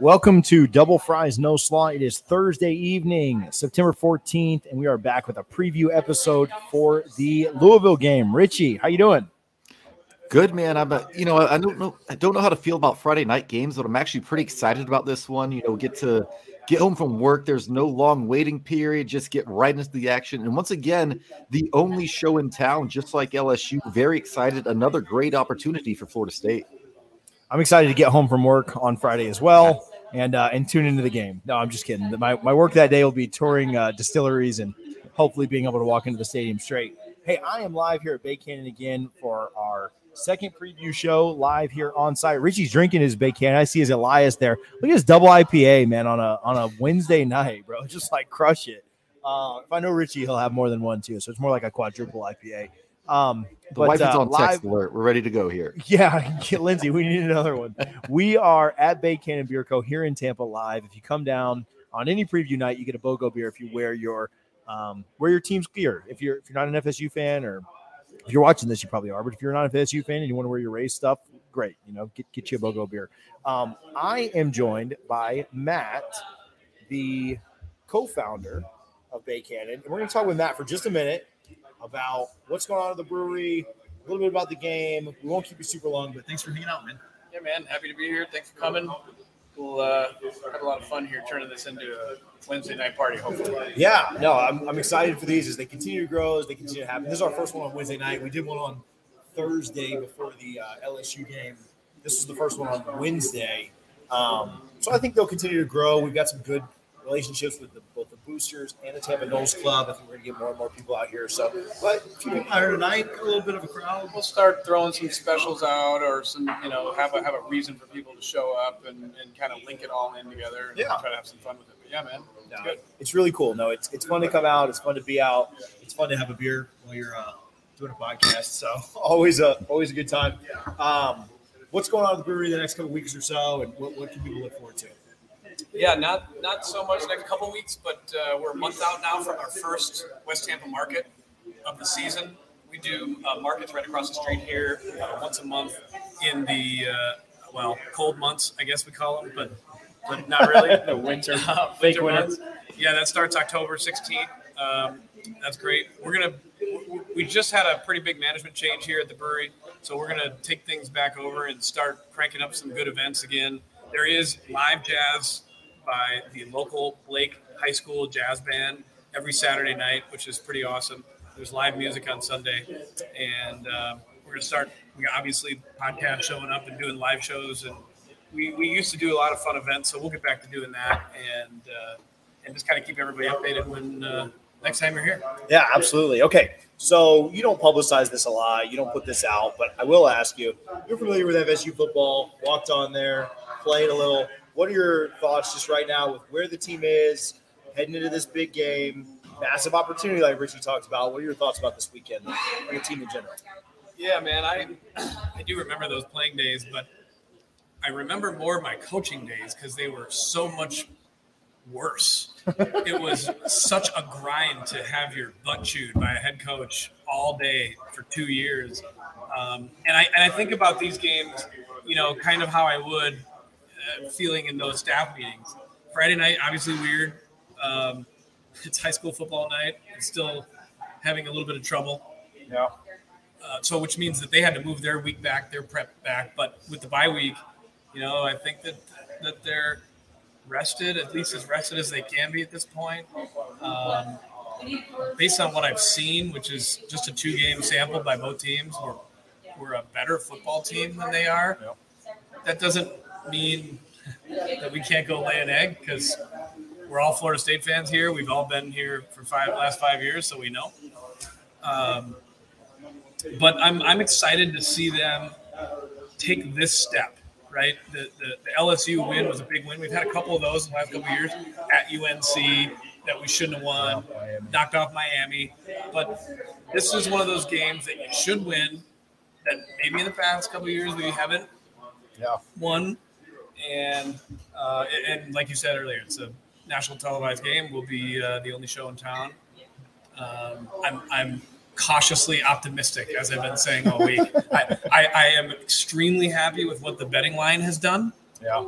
Welcome to Double Fries No Slaw. It is Thursday evening, September 14th, and we are back with a preview episode for the Louisville game. Richie, how you doing? Good man. I'm a, you know I don't know I don't know how to feel about Friday night games, but I'm actually pretty excited about this one. You know, get to get home from work. There's no long waiting period. Just get right into the action. And once again, the only show in town, just like LSU. Very excited. Another great opportunity for Florida State. I'm excited to get home from work on Friday as well and uh, and tune into the game. No, I'm just kidding. My, my work that day will be touring uh, distilleries and hopefully being able to walk into the stadium straight. Hey, I am live here at Bay Cannon again for our second preview show live here on site. Richie's drinking his Bay Cannon. I see his Elias there. Look at his double IPA, man, on a on a Wednesday night, bro. Just like crush it. Uh, if I know Richie, he'll have more than one too. So it's more like a quadruple IPA. Um, The but, wife is uh, on text live- alert. We're ready to go here. yeah, get Lindsay, we need another one. We are at Bay Cannon Beer Co. here in Tampa live. If you come down on any preview night, you get a BOGO beer if you wear your um, wear your team's gear. If you're if you're not an FSU fan or if you're watching this, you probably are. But if you're not an FSU fan and you want to wear your race stuff, great. You know, get get you a BOGO beer. Um, I am joined by Matt, the co-founder of Bay Cannon, and we're going to talk with Matt for just a minute about what's going on at the brewery, a little bit about the game. We won't keep you super long, but thanks for hanging out, man. Yeah, man. Happy to be here. Thanks for coming. We'll uh, have a lot of fun here turning this into a Wednesday night party, hopefully. Yeah, no, I'm, I'm excited for these as they continue to grow, as they continue to happen. This is our first one on Wednesday night. We did one on Thursday before the uh, LSU game. This is the first one on Wednesday. Um, so I think they'll continue to grow. We've got some good relationships with the, both the boosters and the Tampa Noles Club. I think we're going to get more and more people out here. So, but people out here tonight, a little bit of a crowd. We'll start throwing some specials out or some, you know, have a, have a reason for people to show up and, and kind of link it all in together and Yeah. try to have some fun with it. But yeah, man. It's No, good. It's really cool. No, it's it's fun to come out. It's fun to be out. It's fun to have a beer while you're uh, doing a podcast. So always a always a good time. Um, what's going on at the brewery the next couple weeks or so, and what, what can people look forward to? Yeah, not not so much next couple weeks, but uh, we're a month out now from our first West Tampa market of the season. We do uh, markets right across the street here uh, once a month in the uh, well cold months, I guess we call them, but but not really. The winter, Uh, fake winter. months. Yeah, that starts October 16th. Um, that's great. We're gonna. We just had a pretty big management change here at the brewery, so we're gonna take things back over and start cranking up some good events again. There is live jazz by the local Blake High School jazz band every Saturday night, which is pretty awesome. There's live music on Sunday, and uh, we're gonna start. We obviously podcast showing up and doing live shows, and we, we used to do a lot of fun events, so we'll get back to doing that and uh, and just kind of keep everybody updated when uh, next time you're here. Yeah, absolutely. Okay, so you don't publicize this a lot. You don't put this out, but I will ask you. You're familiar with FSU football. Walked on there, played a little. What are your thoughts just right now with where the team is heading into this big game? Massive opportunity, like Richie talked about. What are your thoughts about this weekend for the team in general? Yeah, man, I I do remember those playing days, but I remember more of my coaching days because they were so much worse. it was such a grind to have your butt chewed by a head coach all day for two years. Um, and I and I think about these games, you know, kind of how I would feeling in those staff meetings. Friday night, obviously weird. Um, it's high school football night. It's still having a little bit of trouble. Yeah. Uh, so which means that they had to move their week back, their prep back. But with the bye week, you know, I think that that they're rested, at least as rested as they can be at this point. Um, based on what I've seen, which is just a two-game sample by both teams, we're we're a better football team than they are. That doesn't mean that we can't go lay an egg because we're all Florida State fans here. We've all been here for five last five years, so we know. Um, but I'm I'm excited to see them take this step. Right, the, the the LSU win was a big win. We've had a couple of those in the last couple of years at UNC that we shouldn't have won, knocked off Miami. But this is one of those games that you should win. That maybe in the past couple of years we haven't Yeah. won, and uh, and like you said earlier, it's a national televised game. We'll be uh, the only show in town. Um, I'm I'm cautiously optimistic, as I've been saying all week. I, I, I am extremely happy with what the betting line has done. Yeah.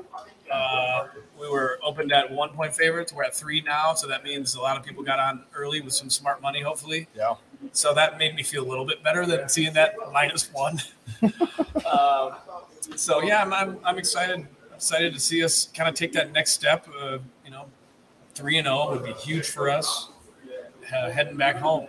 Uh, we were opened at one point favorites. We're at three now, so that means a lot of people got on early with some smart money, hopefully. Yeah. So that made me feel a little bit better than seeing that minus one. um, so yeah, I'm, I'm, I'm excited excited to see us kind of take that next step. Uh, you know, three and zero would be huge for us uh, heading back home.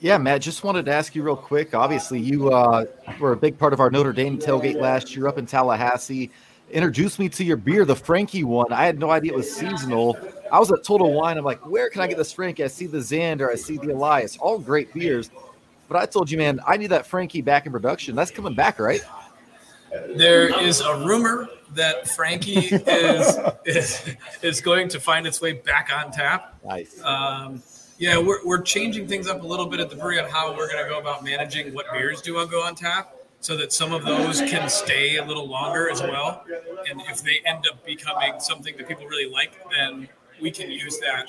Yeah, Matt, just wanted to ask you real quick. Obviously, you uh, were a big part of our Notre Dame tailgate last year up in Tallahassee. Introduced me to your beer, the Frankie one. I had no idea it was seasonal. I was at Total Wine. I'm like, where can I get this Frankie? I see the Xander, I see the Elias, all great beers. But I told you, man, I need that Frankie back in production. That's coming back, right? There is a rumor that Frankie is, is is going to find its way back on tap. Nice. Um, yeah, we're, we're changing things up a little bit at the brewery on how we're going to go about managing what beers do go on tap so that some of those can stay a little longer as well. And if they end up becoming something that people really like, then we can use that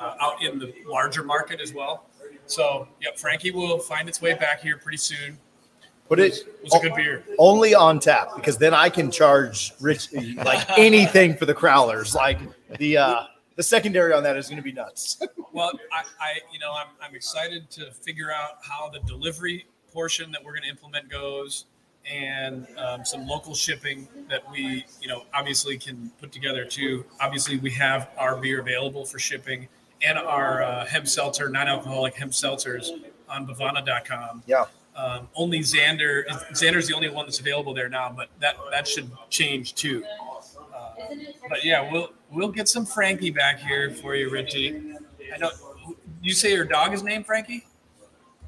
uh, out in the larger market as well. So, yep, Frankie will find its way back here pretty soon. But it It was a good beer. only on tap because then I can charge rich like anything for the crowlers. Like the uh the secondary on that is going to be nuts. Well, I, I you know, I'm, I'm excited to figure out how the delivery portion that we're going to implement goes and um, some local shipping that we, you know, obviously can put together too. Obviously, we have our beer available for shipping and our uh, hemp seltzer, non alcoholic hemp seltzers on Bavana.com. Yeah. Um, only Xander, Xander's the only one that's available there now, but that, that should change too. Uh, but yeah, we'll we'll get some Frankie back here for you, Richie. I know you say your dog is named Frankie.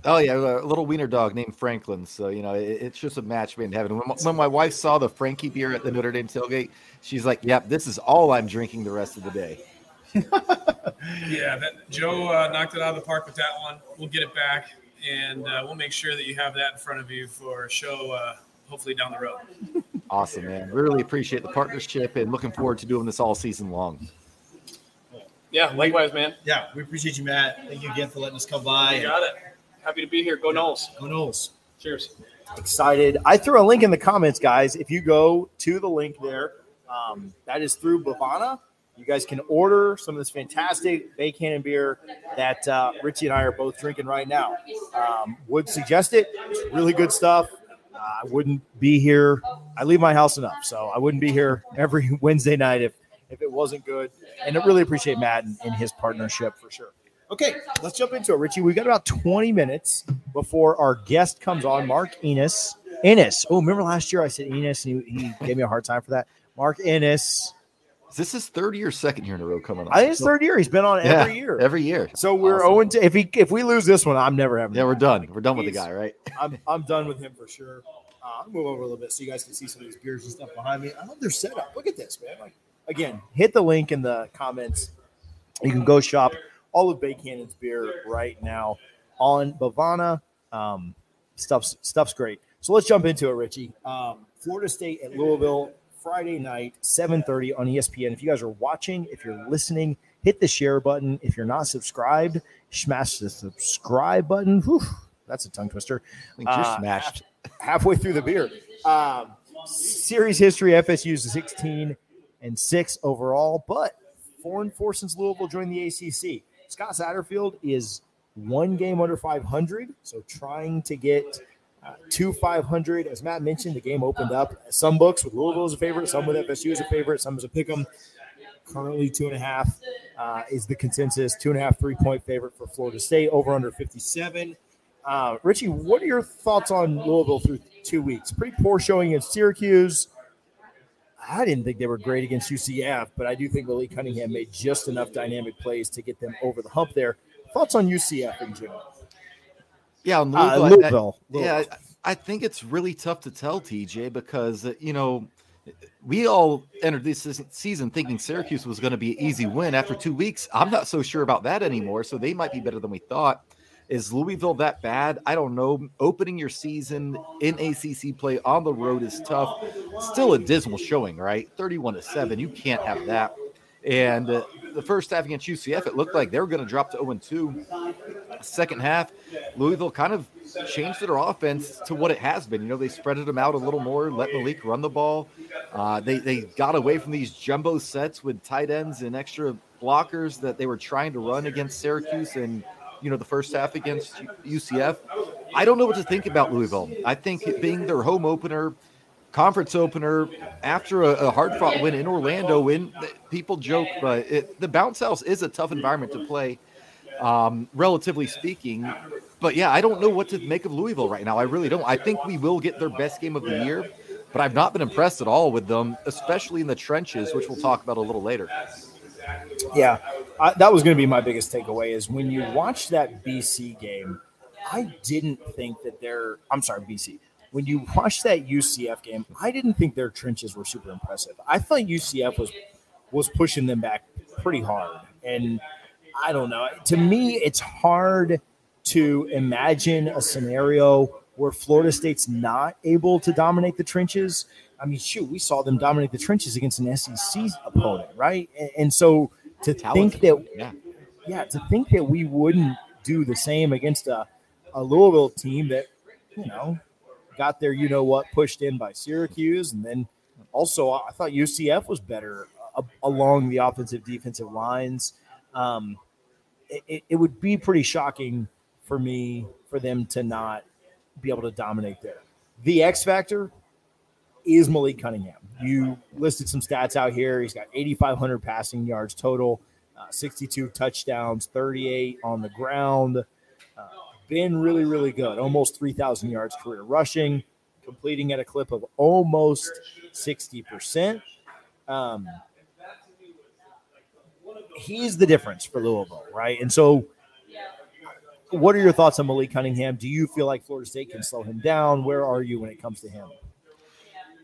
Oh yeah, a little wiener dog named Franklin. So you know, it, it's just a match made in heaven. When my, when my wife saw the Frankie beer at the Notre Dame tailgate, she's like, "Yep, this is all I'm drinking the rest of the day." Yeah, that Joe uh, knocked it out of the park with that one. We'll get it back, and uh, we'll make sure that you have that in front of you for a show, uh, hopefully down the road. Awesome, man. Really appreciate the partnership and looking forward to doing this all season long. Yeah, likewise, man. Yeah, we appreciate you, Matt. Thank you again for letting us come by. You got it. Happy to be here. Go Noles. Who knows? Cheers. Excited. I threw a link in the comments, guys. If you go to the link there, um, that is through Bavana. You guys can order some of this fantastic Bay Cannon beer that uh, Richie and I are both drinking right now. Um, would suggest it. It's really good stuff. Uh, I wouldn't be here. I leave my house enough, so I wouldn't be here every Wednesday night if if it wasn't good. And I really appreciate Matt and, and his partnership for sure. Okay, let's jump into it, Richie. We've got about 20 minutes before our guest comes on, Mark Enos. Ennis. Oh, remember last year I said Enos and he, he gave me a hard time for that. Mark Ennis. Is this his third year, or second year in a row coming on? I think it's third year. He's been on Yeah, every year. Every year. so we're Awesome. 0 to if he if we lose this one, I'm never having Yeah, we're done. We're done with the guy, right? I'm I'm done with him for sure. Uh, I'll move over a little bit so you guys can see some of these beers and stuff behind me. I love their setup. Look at this, man. Like again, hit the link in the comments. You can go shop all of Bay Cannon's beer right now on Bavana. Um, stuff's stuff's great. So let's jump into it, Richie. Um, Florida State at Louisville Friday night, 7:30 on ESPN. If you guys are watching, if you're listening, hit the share button. If you're not subscribed, smash the subscribe button. Whew, that's a tongue twister I think you're Uh, smashed. halfway through the beer. Um, series history: FSU is 16 and six overall, but four and four since Louisville joined the ACC. Scott Satterfield is one game under 500, so trying to get to 500. As Matt mentioned, the game opened up. Some books with Louisville as a favorite, some with FSU as a favorite, some as a pick 'em. Currently, two and a half uh, is the consensus. Two and a half, three point favorite for Florida State. Over under 57. Uh, Richie, what are your thoughts on Louisville through two weeks? Pretty poor showing against Syracuse. I didn't think they were great against UCF, but I do think Lily Cunningham made just enough dynamic plays to get them over the hump there. Thoughts on UCF in general? Yeah, on Uh, Louisville, I- I- Louisville. yeah, I, I think it's really tough to tell TJ because uh, you know we all entered this season thinking Syracuse was going to be an easy win. After two weeks, I'm not so sure about that anymore. So they might be better than we thought. Is Louisville that bad? I don't know. Opening your season in ACC play on the road is tough. Still a dismal showing, right? 31 to 7. You can't have that. And uh, the first half against UCF, it looked like they were going to drop to 0 2. Second half, Louisville kind of changed their offense to what it has been. You know, they spreaded them out a little more, let Malik run the ball. Uh, they they got away from these jumbo sets with tight ends and extra blockers that they were trying to run against Syracuse and you know the first half against UCF. I don't know what to think about Louisville. I think being their home opener, conference opener after a, a hard fought win in Orlando, win people joke, but it, the bounce house is a tough environment to play, um, relatively speaking. But yeah, I don't know what to make of Louisville right now. I really don't. I think we will get their best game of the year, but I've not been impressed at all with them, especially in the trenches, which we'll talk about a little later. Yeah, I, that was going to be my biggest takeaway. Is when you watch that BC game, I didn't think that their I'm sorry BC. When you watch that UCF game, I didn't think their trenches were super impressive. I thought UCF was was pushing them back pretty hard, and I don't know. To me, it's hard to imagine a scenario where Florida State's not able to dominate the trenches. I mean, shoot, we saw them dominate the trenches against an SEC opponent, right? And, and so to think that, yeah. yeah, to think that we wouldn't do the same against a, a Louisville team that, you know, got their, you know what, pushed in by Syracuse. And then also, I thought UCF was better uh, along the offensive defensive lines. Um, it, it would be pretty shocking for me for them to not be able to dominate there. The X factor is Malik Cunningham. You listed some stats out here. He's got 8,500 passing yards total, uh, 62 touchdowns, 38 on the ground. Been really, really good. Almost 3,000 yards career rushing, completing at a clip of almost 60%. Um, he's the difference for Louisville, right? And so what are your thoughts on Malik Cunningham? Do you feel like Florida State can slow him down? Where are you when it comes to him?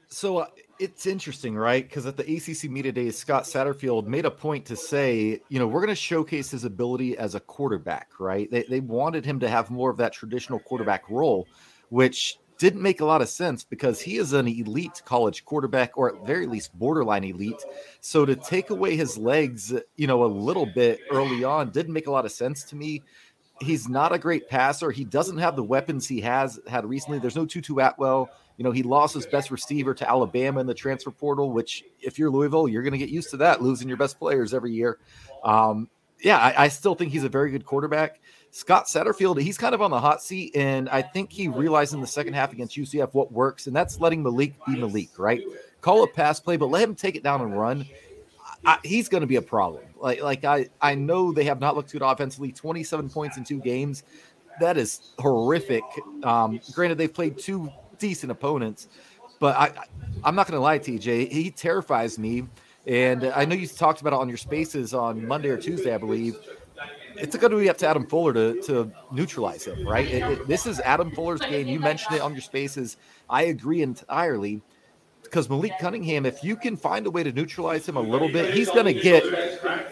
So uh, it's interesting, right? Because at the ACC Media Days, Scott Satterfield made a point to say, you know, we're going to showcase his ability as a quarterback, right? They, they wanted him to have more of that traditional quarterback role, which didn't make a lot of sense because he is an elite college quarterback, or at very least borderline elite. So to take away his legs, you know, a little bit early on didn't make a lot of sense to me he's not a great passer. He doesn't have the weapons he has had recently. There's no Tutu Atwell. You know, he lost his best receiver to Alabama in the transfer portal, which if you're Louisville, you're going to get used to that, losing your best players every year. Um, yeah, I, I, still think he's a very good quarterback. Scott Satterfield, he's kind of on the hot seat, and I think he realized in the second half against UCF what works, and that's letting Malik be Malik, right? Call a pass play, but let him take it down and run. I, he's going to be a problem. Like, like I, I know they have not looked good offensively. Twenty-seven points in two games, that is horrific. Um, granted, they've played two decent opponents, but I, I'm not going to lie, TJ. He terrifies me, and I know you talked about it on your spaces on Monday or Tuesday, I believe. It's going to be up to Adam Fuller to, to neutralize him, right? It, it, this is Adam Fuller's game. You mentioned it on your spaces. I agree entirely because Malik Cunningham, if you can find a way to neutralize him a little bit, he's going to get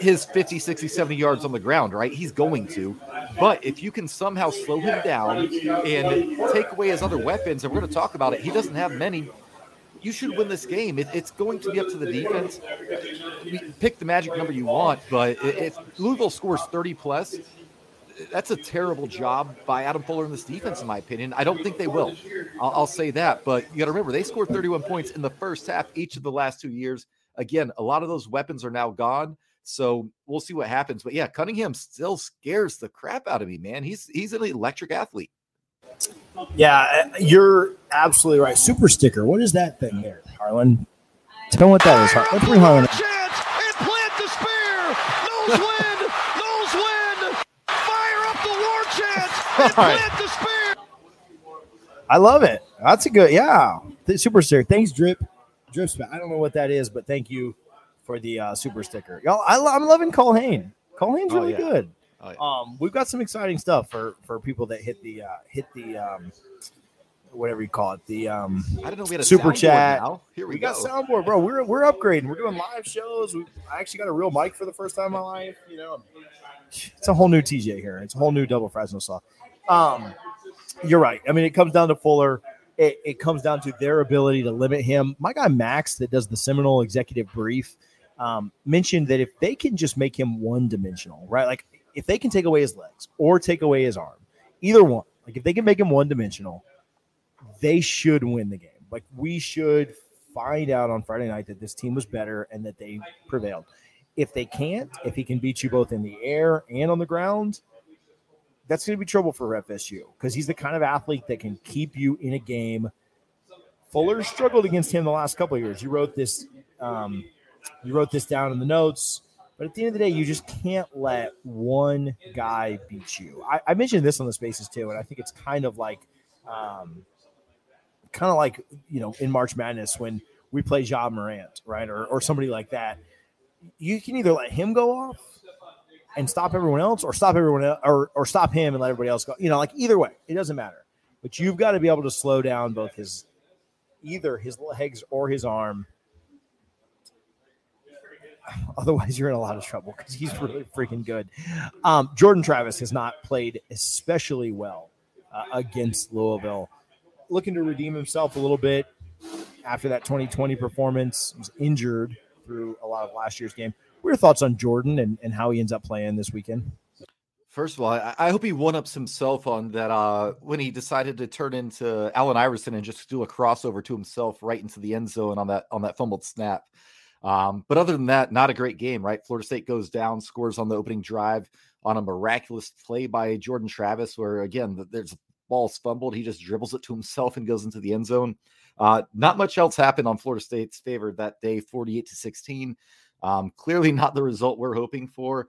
his 50, 60, 70 yards on the ground, right? He's going to. But if you can somehow slow him down and take away his other weapons, and we're going to talk about it, he doesn't have many. You should win this game. It, it's going to be up to the defense. Pick the magic number you want, but if Louisville scores 30 plus, that's a terrible job by Adam Fuller in this defense, in my opinion. I don't think they will. I'll, I'll say that. But you got to remember, they scored 31 points in the first half each of the last two years. Again, a lot of those weapons are now gone. So we'll see what happens. But yeah, Cunningham still scares the crap out of me, man. He's he's an electric athlete. Yeah, uh, you're absolutely right. Super sticker. What is that thing there, Harlan? Tell me what that is. Let's bring Harlan. Chance and plant the spear. Noles win. I love it. That's a good, yeah. Super sticker. Thanks, Drip. Drip I don't know what that is, but thank you for the uh, super sticker. Y'all, I, am loving Culhane. Culhane's really oh, yeah. good. Oh, yeah. Um, we've got some exciting stuff for for people that hit the uh, hit the um, whatever you call it. The um, I don't know. We had a super chat. Now. Here we, we go. got soundboard, bro. We're we're upgrading. We're doing live shows. We, I actually got a real mic for the first time in my life. You know, it's a whole new TJ here. It's a whole new double Fries No Slaw. Um, you're right. I mean, it comes down to Fuller. It, it, comes down to their ability to limit him. My guy Max, that does the Seminole executive brief, um, mentioned that if they can just make him one dimensional, right? Like if they can take away his legs or take away his arm, either one, like if they can make him one dimensional, they should win the game. Like we should find out on Friday night that this team was better and that they prevailed. If they can't, if he can beat you both in the air and on the ground, that's going to be trouble for FSU because he's the kind of athlete that can keep you in a game. Fuller struggled against him the last couple of years. You wrote this, um, you wrote this down in the notes. But at the end of the day, you just can't let one guy beat you. I, I mentioned this on the spaces too, and I think it's kind of like, um, kind of like you know in March Madness when we play Ja Morant, right, or or somebody like that. You can either let him go off and stop everyone else, or stop everyone else, or or stop him and let everybody else go. You know, like either way, it doesn't matter. But you've got to be able to slow down both his either his legs or his arm Otherwise, you're in a lot of trouble because he's really freaking good. Um, Jordan Travis has not played especially well uh, against Louisville. Looking to redeem himself a little bit after that 2020 performance. He was injured through a lot of last year's game. What are your thoughts on Jordan and, and how he ends up playing this weekend? First of all, I, I hope he one ups himself on that uh, when he decided to turn into Allen Iverson and just do a crossover to himself right into the end zone on that on that fumbled snap. Um, but other than that, not a great game, right? Florida State goes down, scores on the opening drive on a miraculous play by Jordan Travis, where again, there's balls fumbled. He just dribbles it to himself and goes into the end zone. Uh, not much else happened on Florida State's favor that day, 48 to 16. Um, clearly not the result we're hoping for.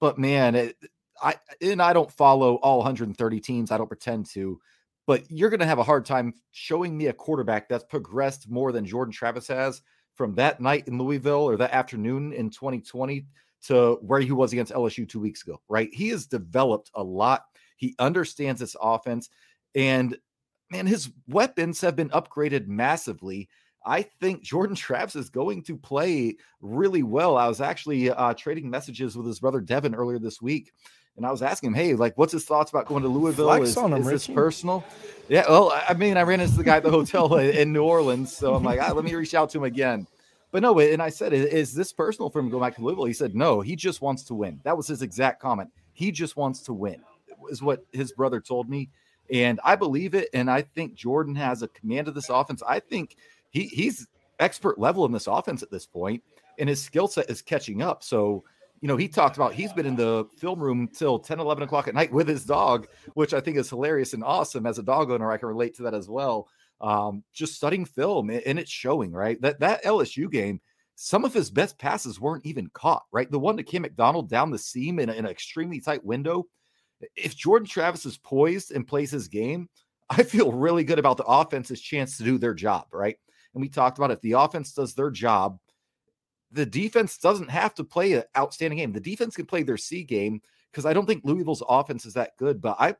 But man, it, I and I don't follow all 130 teams. I don't pretend to, but you're going to have a hard time showing me a quarterback that's progressed more than Jordan Travis has from that night in Louisville or that afternoon in 2020 to where he was against LSU two weeks ago, right? He has developed a lot. He understands this offense. And man, his weapons have been upgraded massively. I think Jordan Travis is going to play really well. I was actually uh, trading messages with his brother Devin earlier this week, and I was asking him, "Hey, like, what's his thoughts about going to Louisville? Flex is, him, is this personal?" Yeah, well, I mean, I ran into the guy at the hotel in New Orleans, so I'm like, ah, "Let me reach out to him again." But no, and I said, "Is this personal for him going back to Louisville?" He said, "No, he just wants to win." That was his exact comment. He just wants to win, is what his brother told me, and I believe it. And I think Jordan has a command of this offense. I think he he's expert level in this offense at this point, and his skill set is catching up. So, you know, he talked about he's been in the film room till 10, 11 o'clock at night with his dog, which I think is hilarious and awesome. As a dog owner, I can relate to that as well. Um, just studying film and it's showing, right? That that LSU game, some of his best passes weren't even caught, right? The one to Cam McDonald down the seam in, a, in an extremely tight window. If Jordan Travis is poised and plays his game, I feel really good about the offense's chance to do their job, right? And we talked about if the offense does their job, the defense doesn't have to play an outstanding game. The defense can play their C game because I don't think Louisville's offense is that good. But I,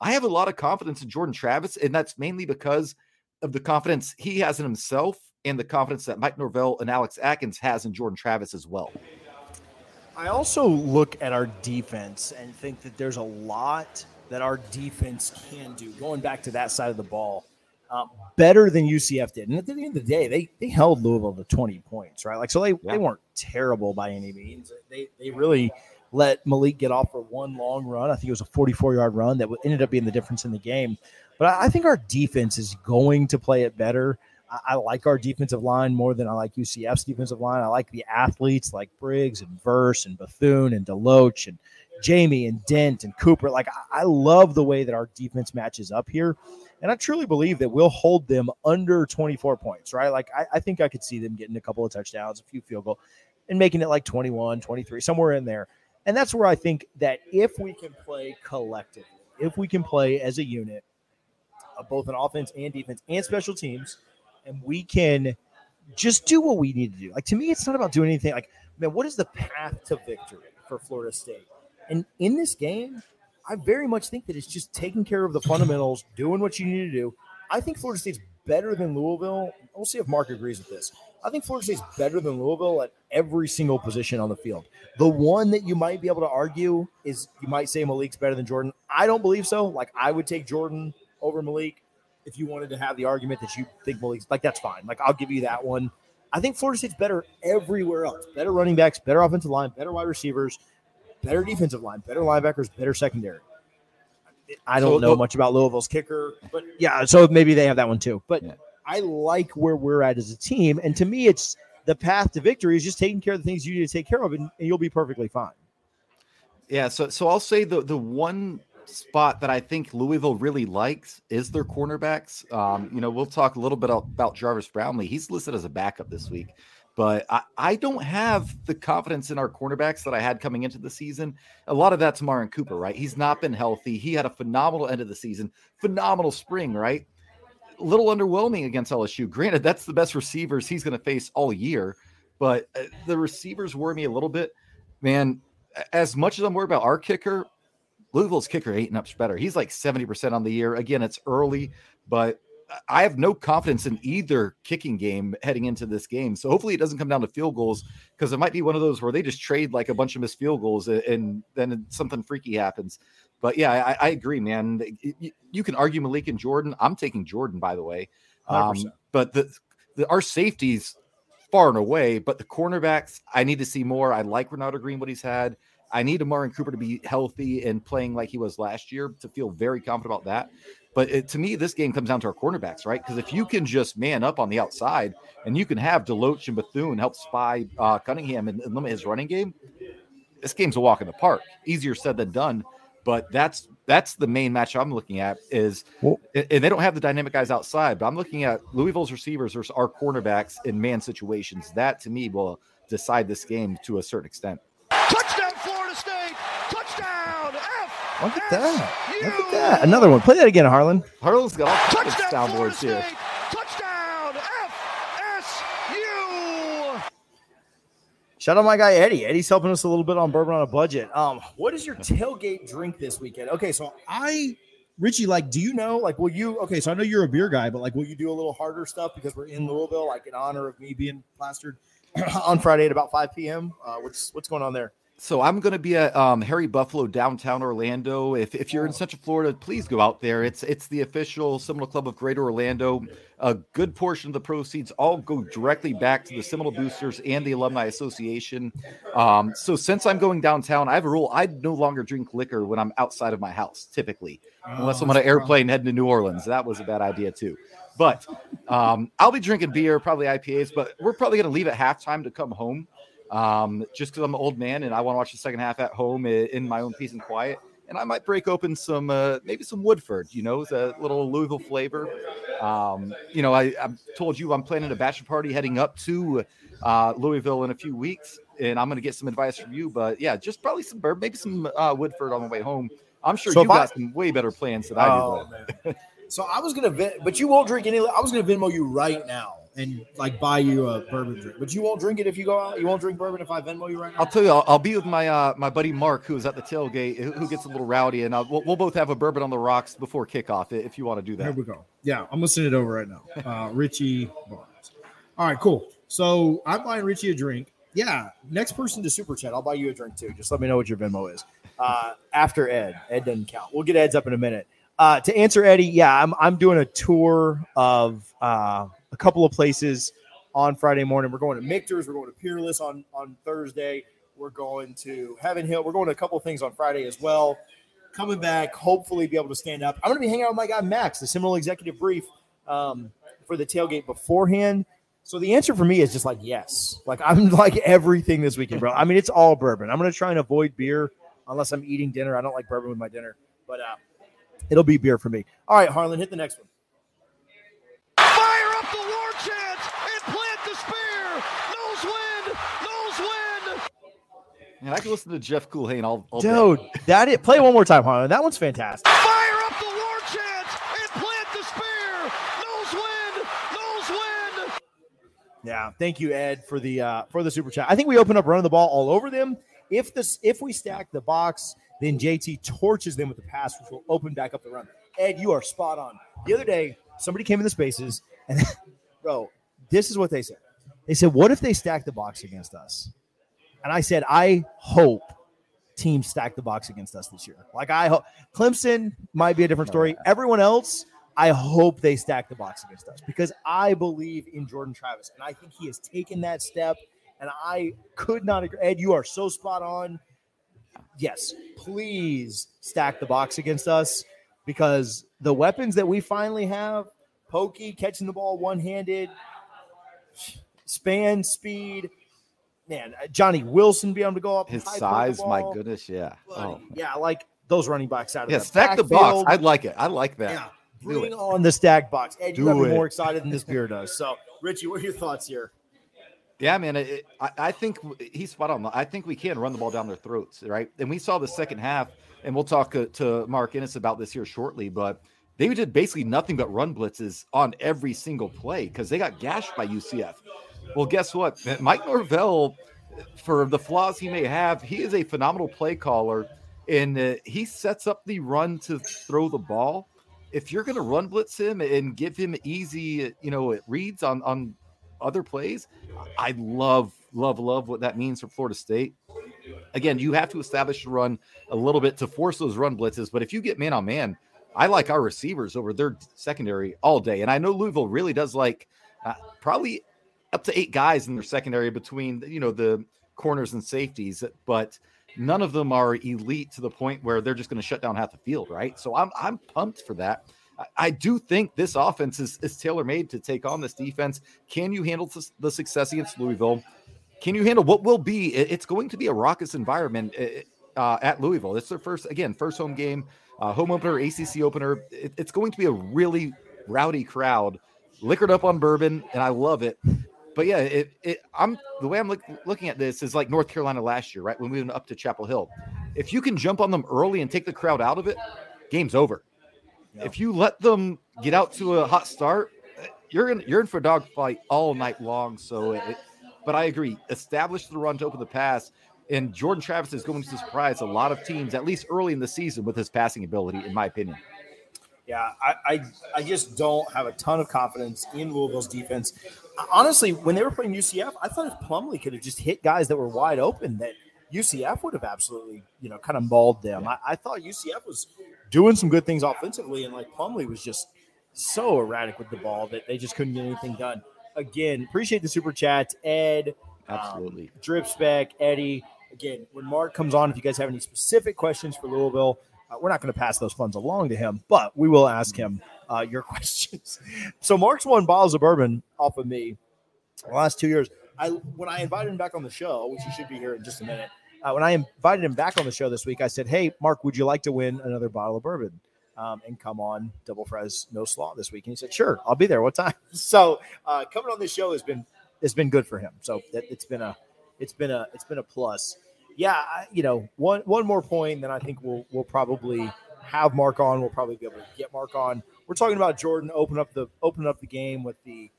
I have a lot of confidence in Jordan Travis, and that's mainly because of the confidence he has in himself and the confidence that Mike Norvell and Alex Atkins has in Jordan Travis as well. I also look at our defense and think that there's a lot that our defense can do. Going back to that side of the ball, uh, better than UCF did. And at the end of the day, they they held Louisville to 20 points, right? Like so they, yeah. they weren't terrible by any means. They they really let Malik get off for one long run. I think it was a 44 yard run that ended up being the difference in the game. But I, I think our defense is going to play it better. I, I, like our defensive line more than I like UCF's defensive line. I like the athletes like Briggs and Verse and Bethune and Deloach and Jamie and Dent and Cooper. Like I, love the way that our defense matches up here. And I truly believe that we'll hold them under 24 points, right? Like, I, I, think I could see them getting a couple of touchdowns, a few field goal, and making it like 21, 23, somewhere in there. And that's where I think that if we can play collectively, if we can play as a unit, uh, both on offense and defense and special teams, and we can just do what we need to do. Like, to me, it's not about doing anything. Like, man, what is the path to victory for Florida State? And in this game, I very much think that it's just taking care of the fundamentals, doing what you need to do. I think Florida State's better than Louisville. We'll see if Mark agrees with this. I think Florida State's better than Louisville at every single position on the field. The one that you might be able to argue is you might say Malik's better than Jordan. I don't believe so. Like I would take Jordan over Malik if you wanted to have the argument that you think Malik's like that's fine. Like I'll give you that one. I think Florida State's better everywhere else. Better running backs, better offensive line, better wide receivers better defensive line, better linebackers, better secondary. I don't so, know much about Louisville's kicker, but yeah, so maybe they have that one too. But yeah. I like where we're at as a team. And to me, it's the path to victory is just taking care of the things you need to take care of, and, and you'll be perfectly fine. Yeah, so so I'll say the the one spot that I think Louisville really likes is their cornerbacks. Um, you know, we'll talk a little bit about Jarvis Brownlee. He's listed as a backup this week, but I, I don't have the confidence in our cornerbacks that I had coming into the season. A lot of that's Marin Cooper, right? He's not been healthy. He had a phenomenal end of the season, phenomenal spring, right? A little underwhelming against LSU. Granted, that's the best receivers he's going to face all year, but uh, the receivers worry me a little bit. Man, as much as I'm worried about our kicker, Louisville's kicker ain't much better. He's like 70% on the year. Again, it's early, but I have no confidence in either kicking game heading into this game. So hopefully it doesn't come down to field goals because it might be one of those where they just trade like a bunch of missed field goals and, then something freaky happens. But yeah, I, I agree, man. You, you, can argue Malik and Jordan. I'm taking Jordan, by the way. Um, but the, the our safeties far and away, but the cornerbacks, I need to see more. I like Renardo Green, what he's had. I need Amari Cooper to be healthy and playing like he was last year to feel very confident about that. But it, to me, this game comes down to our cornerbacks, right? Because if you can just man up on the outside and you can have Deloach and Bethune help spy uh, Cunningham and, and limit his running game, this game's a walk in the park. Easier said than done. But that's that's the main match I'm looking at is, well, and they don't have the dynamic guys outside. But I'm looking at Louisville's receivers versus our cornerbacks in man situations. That to me will decide this game to a certain extent. Touchdown, Florida State! Touchdown! F. Look at that! Look at that! Another one. Play that again, Harlan. Harlan's got all kinds of soundboards here. Touchdown, FSU. Shout out my guy Eddie. Eddie's helping us a little bit on bourbon on a budget. Um, what is your tailgate drink this weekend? Okay, so I Richie, like, do you know, like, will you? Okay, so I know you're a beer guy, but like, will you do a little harder stuff because we're in Louisville, like, in honor of me being plastered on Friday at about 5 p.m. Uh, what's what's going on there? So I'm going to be at um, Harry Buffalo downtown Orlando. If, if you're in Central Florida, please go out there. It's it's the official Seminole Club of Greater Orlando. A good portion of the proceeds all go directly back to the Seminole Boosters and the Alumni Association. Um, so since I'm going downtown, I have a rule: I no longer drink liquor when I'm outside of my house, typically, oh, unless I'm on an airplane heading to New Orleans. That was a bad idea too. But um, I'll be drinking beer, probably IPAs. But we're probably going to leave at halftime to come home um, just because I'm an old man and I want to watch the second half at home in my own peace and quiet. And I might break open some, uh, maybe some Woodford, you know, a little Louisville flavor. Um, you know, I, I told you I'm planning a bachelor party heading up to uh, Louisville in a few weeks, and I'm going to get some advice from you. But yeah, just probably some bourbon, maybe some uh, Woodford on the way home. I'm sure so you got I, some way better plans than I oh, do. so I was gonna, but you won't drink any. I was gonna Venmo you right now and like buy you a bourbon drink. But you won't drink it if you go out. You won't drink bourbon if I Venmo you right now. I'll tell you. I'll, I'll be with my uh, my buddy Mark, who's at the tailgate, who, who gets a little rowdy, and we'll, we'll, both have a bourbon on the rocks before kickoff if you want to do that. Here we go. Yeah, I'm gonna send it over right now. Uh, Richie Barnes. All right, cool. So I'm buying Richie a drink. Yeah, next person to super chat, I'll buy you a drink too. Just let me know what your Venmo is. Uh, after Ed, Ed doesn't count. We'll get Ed's up in a minute. Uh, to answer Eddie, yeah, I'm I'm doing a tour of uh, a couple of places on Friday morning. We're going to Michter's. We're going to Peerless on on Thursday. We're going to Heaven Hill. We're going to a couple of things on Friday as well. Coming back, hopefully, be able to stand up. I'm going to be hanging out with my guy Max, the Seminole Executive Brief, um, for the tailgate beforehand. So the answer for me is just like yes. Like I'm like everything this weekend, bro. I mean, it's all bourbon. I'm going to try and avoid beer unless I'm eating dinner. I don't like bourbon with my dinner, but uh, it'll be beer for me. All right, Harlan, hit the next one. And I can listen to Jeff Culhane all, all Dude, day. that it. Play one more time, Harlan. That one's fantastic. Fire up the war chant and plant the spear. Noles win, Noles win. Yeah, thank you, Ed, for the uh, for the super chat. I think we open up running the ball all over them. If this if we stack the box, then JT torches them with the pass, which will open back up the run. Ed, you are spot on. The other day, somebody came in the spaces, and bro, this is what they said. They said, "What if they stack the box against us?" And I said, I hope teams stack the box against us this year. Like I hope Clemson might be a different oh, story. Everyone else, I hope they stack the box against us because I believe in Jordan Travis and I think he has taken that step. And I could not agree. Ed, you are so spot on. Yes, please stack the box against us because the weapons that we finally have pokey, catching the ball one handed, span, speed. Man, uh, Johnny Wilson be able to go up. His high, play the size, my goodness, yeah. Buddy, Oh, yeah, like those running backs out of yeah, stack the box. I'd like it. I like that. Yeah, bring on the stack box. Ed, you Do got me more excited than this beer does. So, Richie, what are your thoughts here? Yeah, man. It, it- I, I think he's spot on. I think we can run the ball down their throats, right? And we saw the second half, and we'll talk uh, to Mark Ennis about this here shortly. But they did basically nothing but run blitzes on every single play because they got gashed by UCF. Well, guess what? Mike Norvell, for the flaws he may have, he is a phenomenal play caller, and uh, he sets up the run to throw the ball. If you're going to run blitz him and give him easy, you know, it reads on on other plays, I love, love, love what that means for Florida State. Again, you have to establish the run a little bit to force those run blitzes. But if you get man on man, I like our receivers over their secondary all day. And I know Louisville really does like uh, probably up to eight guys in their secondary between, you know, the corners and safeties, but none of them are elite to the point where they're just going to shut down half the field, right? So I'm I'm pumped for that. I- I do think this offense is, is tailor made to take on this defense. Can you handle the success against Louisville? Can you handle what will be? It's going to be a raucous environment uh, at Louisville. It's their first, again, first home game, uh, home opener, ACC opener. It- it's going to be a really rowdy crowd, liquored up on bourbon, and I love it. But yeah, it, it I'm the way I'm look, looking at this is like North Carolina last year, right? When we went up to Chapel Hill. If you can jump on them early and take the crowd out of it, game's over. If you let them get out to a hot start, you're in you're in for a dogfight all night long. So, it, but I agree. Establish the run to open the pass, and Jordan Travis is going to surprise a lot of teams at least early in the season with his passing ability, in my opinion. Yeah, I, I I just don't have a ton of confidence in Louisville's defense. Honestly, when they were playing UCF, I thought if Plumlee could have just hit guys that were wide open, that UCF would have absolutely, you know, kind of mauled them. I, I thought UCF was doing some good things offensively, and like Plumlee was just so erratic with the ball that they just couldn't get anything done. Again, appreciate the super chat, Ed, um, Absolutely. Drip Spec, Eddie. Again, when Mark comes on, if you guys have any specific questions for Louisville, uh, we're not going to pass those funds along to him, but we will ask him uh, your questions. So Mark's won bottles of bourbon off of me the last two years. I when I invited him back on the show, which he should be here in just a minute. Uh, when I invited him back on the show this week, I said, "Hey, Mark, would you like to win another bottle of bourbon um, and come on Double Fries No Slaw this week?" And he said, "Sure, I'll be there. What time?" So uh, coming on this show has been has been good for him. So it, it's been a it's been a it's been a plus. Yeah, you know, one one more point, then I think we'll we'll probably have Mark on. We'll probably be able to get Mark on. We're talking about Jordan open up the open up the game with the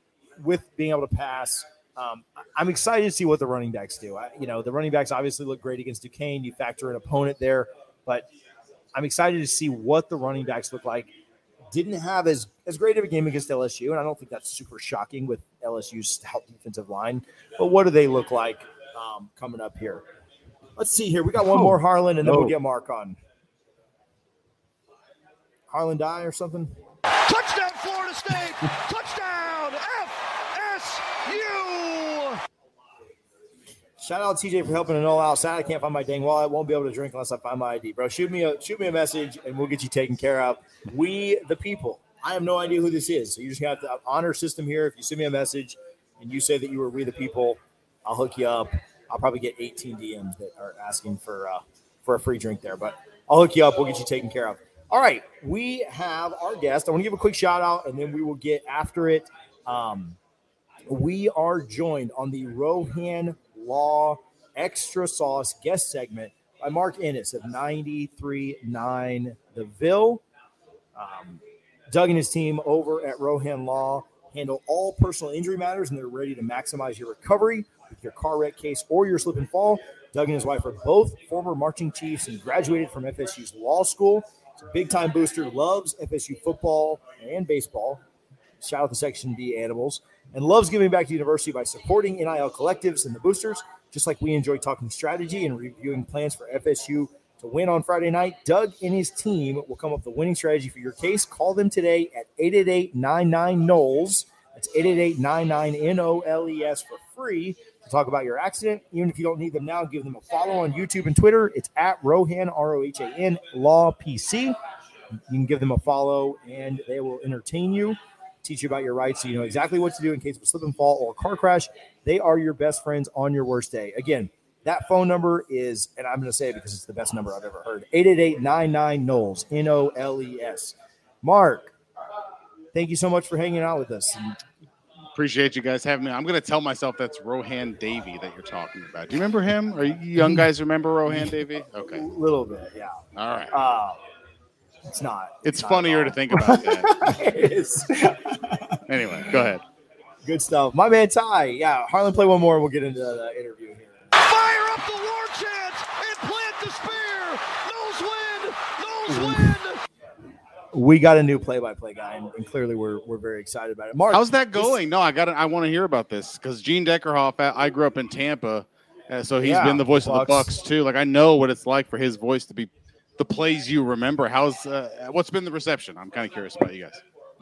with being able to pass. Um, I'm excited to see what the running backs do. I, you know, the running backs obviously look great against Duquesne. You factor an opponent there, but I'm excited to see what the running backs look like. Didn't have as as great of a game against LSU, and I don't think that's super shocking with LSU's stout defensive line. But what do they look like um, coming up here? Let's see here. We got one Oh, more Harlan, and then no. we'll oh. get Mark on. Harlan die or something? Touchdown, Florida State! Touchdown, FSU! Shout out TJ for helping an all out. Sad I can't find my dang wallet. I won't be able to drink unless I find my ID, bro. Shoot me a shoot me a message and we'll get you taken care of. We the people. I have no idea who this is, so you just have the uh, honor system here. If you send me a message and you say that you were we the people, I'll hook you up. I'll probably get 18 DMs that are asking for uh, for a free drink there, but I'll hook you up. We'll get you taken care of. All right, we have our guest. I want to give a quick shout out, and then we will get after it. Um, we are joined on the Rohan Law Extra Sauce guest segment by Mark Ennis of 93.9 The Ville. Um, Doug and his team over at Rohan Law handle all personal injury matters, and they're ready to maximize your recovery your car wreck case or your slip and fall. Doug and his wife are both former marching chiefs and graduated from FSU's law school. He's a big time booster, loves FSU football and baseball. Shout out to Section B Animals and loves giving back to university by supporting NIL collectives and the boosters, just like we enjoy talking strategy and reviewing plans for FSU to win on Friday night. Doug and his team will come up with a winning strategy for your case. Call them today at 888 99 Noles. That's 888 99 NOLES for free talk about your accident. Even if you don't need them now, give them a follow on YouTube and Twitter. It's at Rohan, R O H A N, Law PC. You can give them a follow and they will entertain you. teach you about your rights so you know exactly what to do in case of a slip and fall or a car crash. They are your best friends on your worst day. Again, that phone number is, and I'm going to say it because it's the best number I've ever heard 888 99 Noles, N O L E S. Mark, thank you so much for hanging out with us. And Appreciate you guys having me. I'm going to tell myself that's Rohan Davey that you're talking about. Do you remember him? Are you young guys remember Rohan Davey? Okay. a little bit, yeah. All right. Uh, it's not. It's not funnier to think about that. it is. Anyway, go ahead. Good stuff. My man Ty. Yeah, Harlan, play one more and we'll get into the interview here. Fire up the war chant and plant the spear. Noles win. Noles win. We got a new play-by-play guy, and, and clearly we're we're very excited about it. Mark, How's that going? No, I got. I want to hear about this because Gene Deckerhoff. I I grew up in Tampa, uh, so he's Yeah, been the voice the of the Bucs. Bucs too. Like I know what it's like for his voice to be the plays you remember. How's uh, what's been the reception? I'm kind of curious about you guys.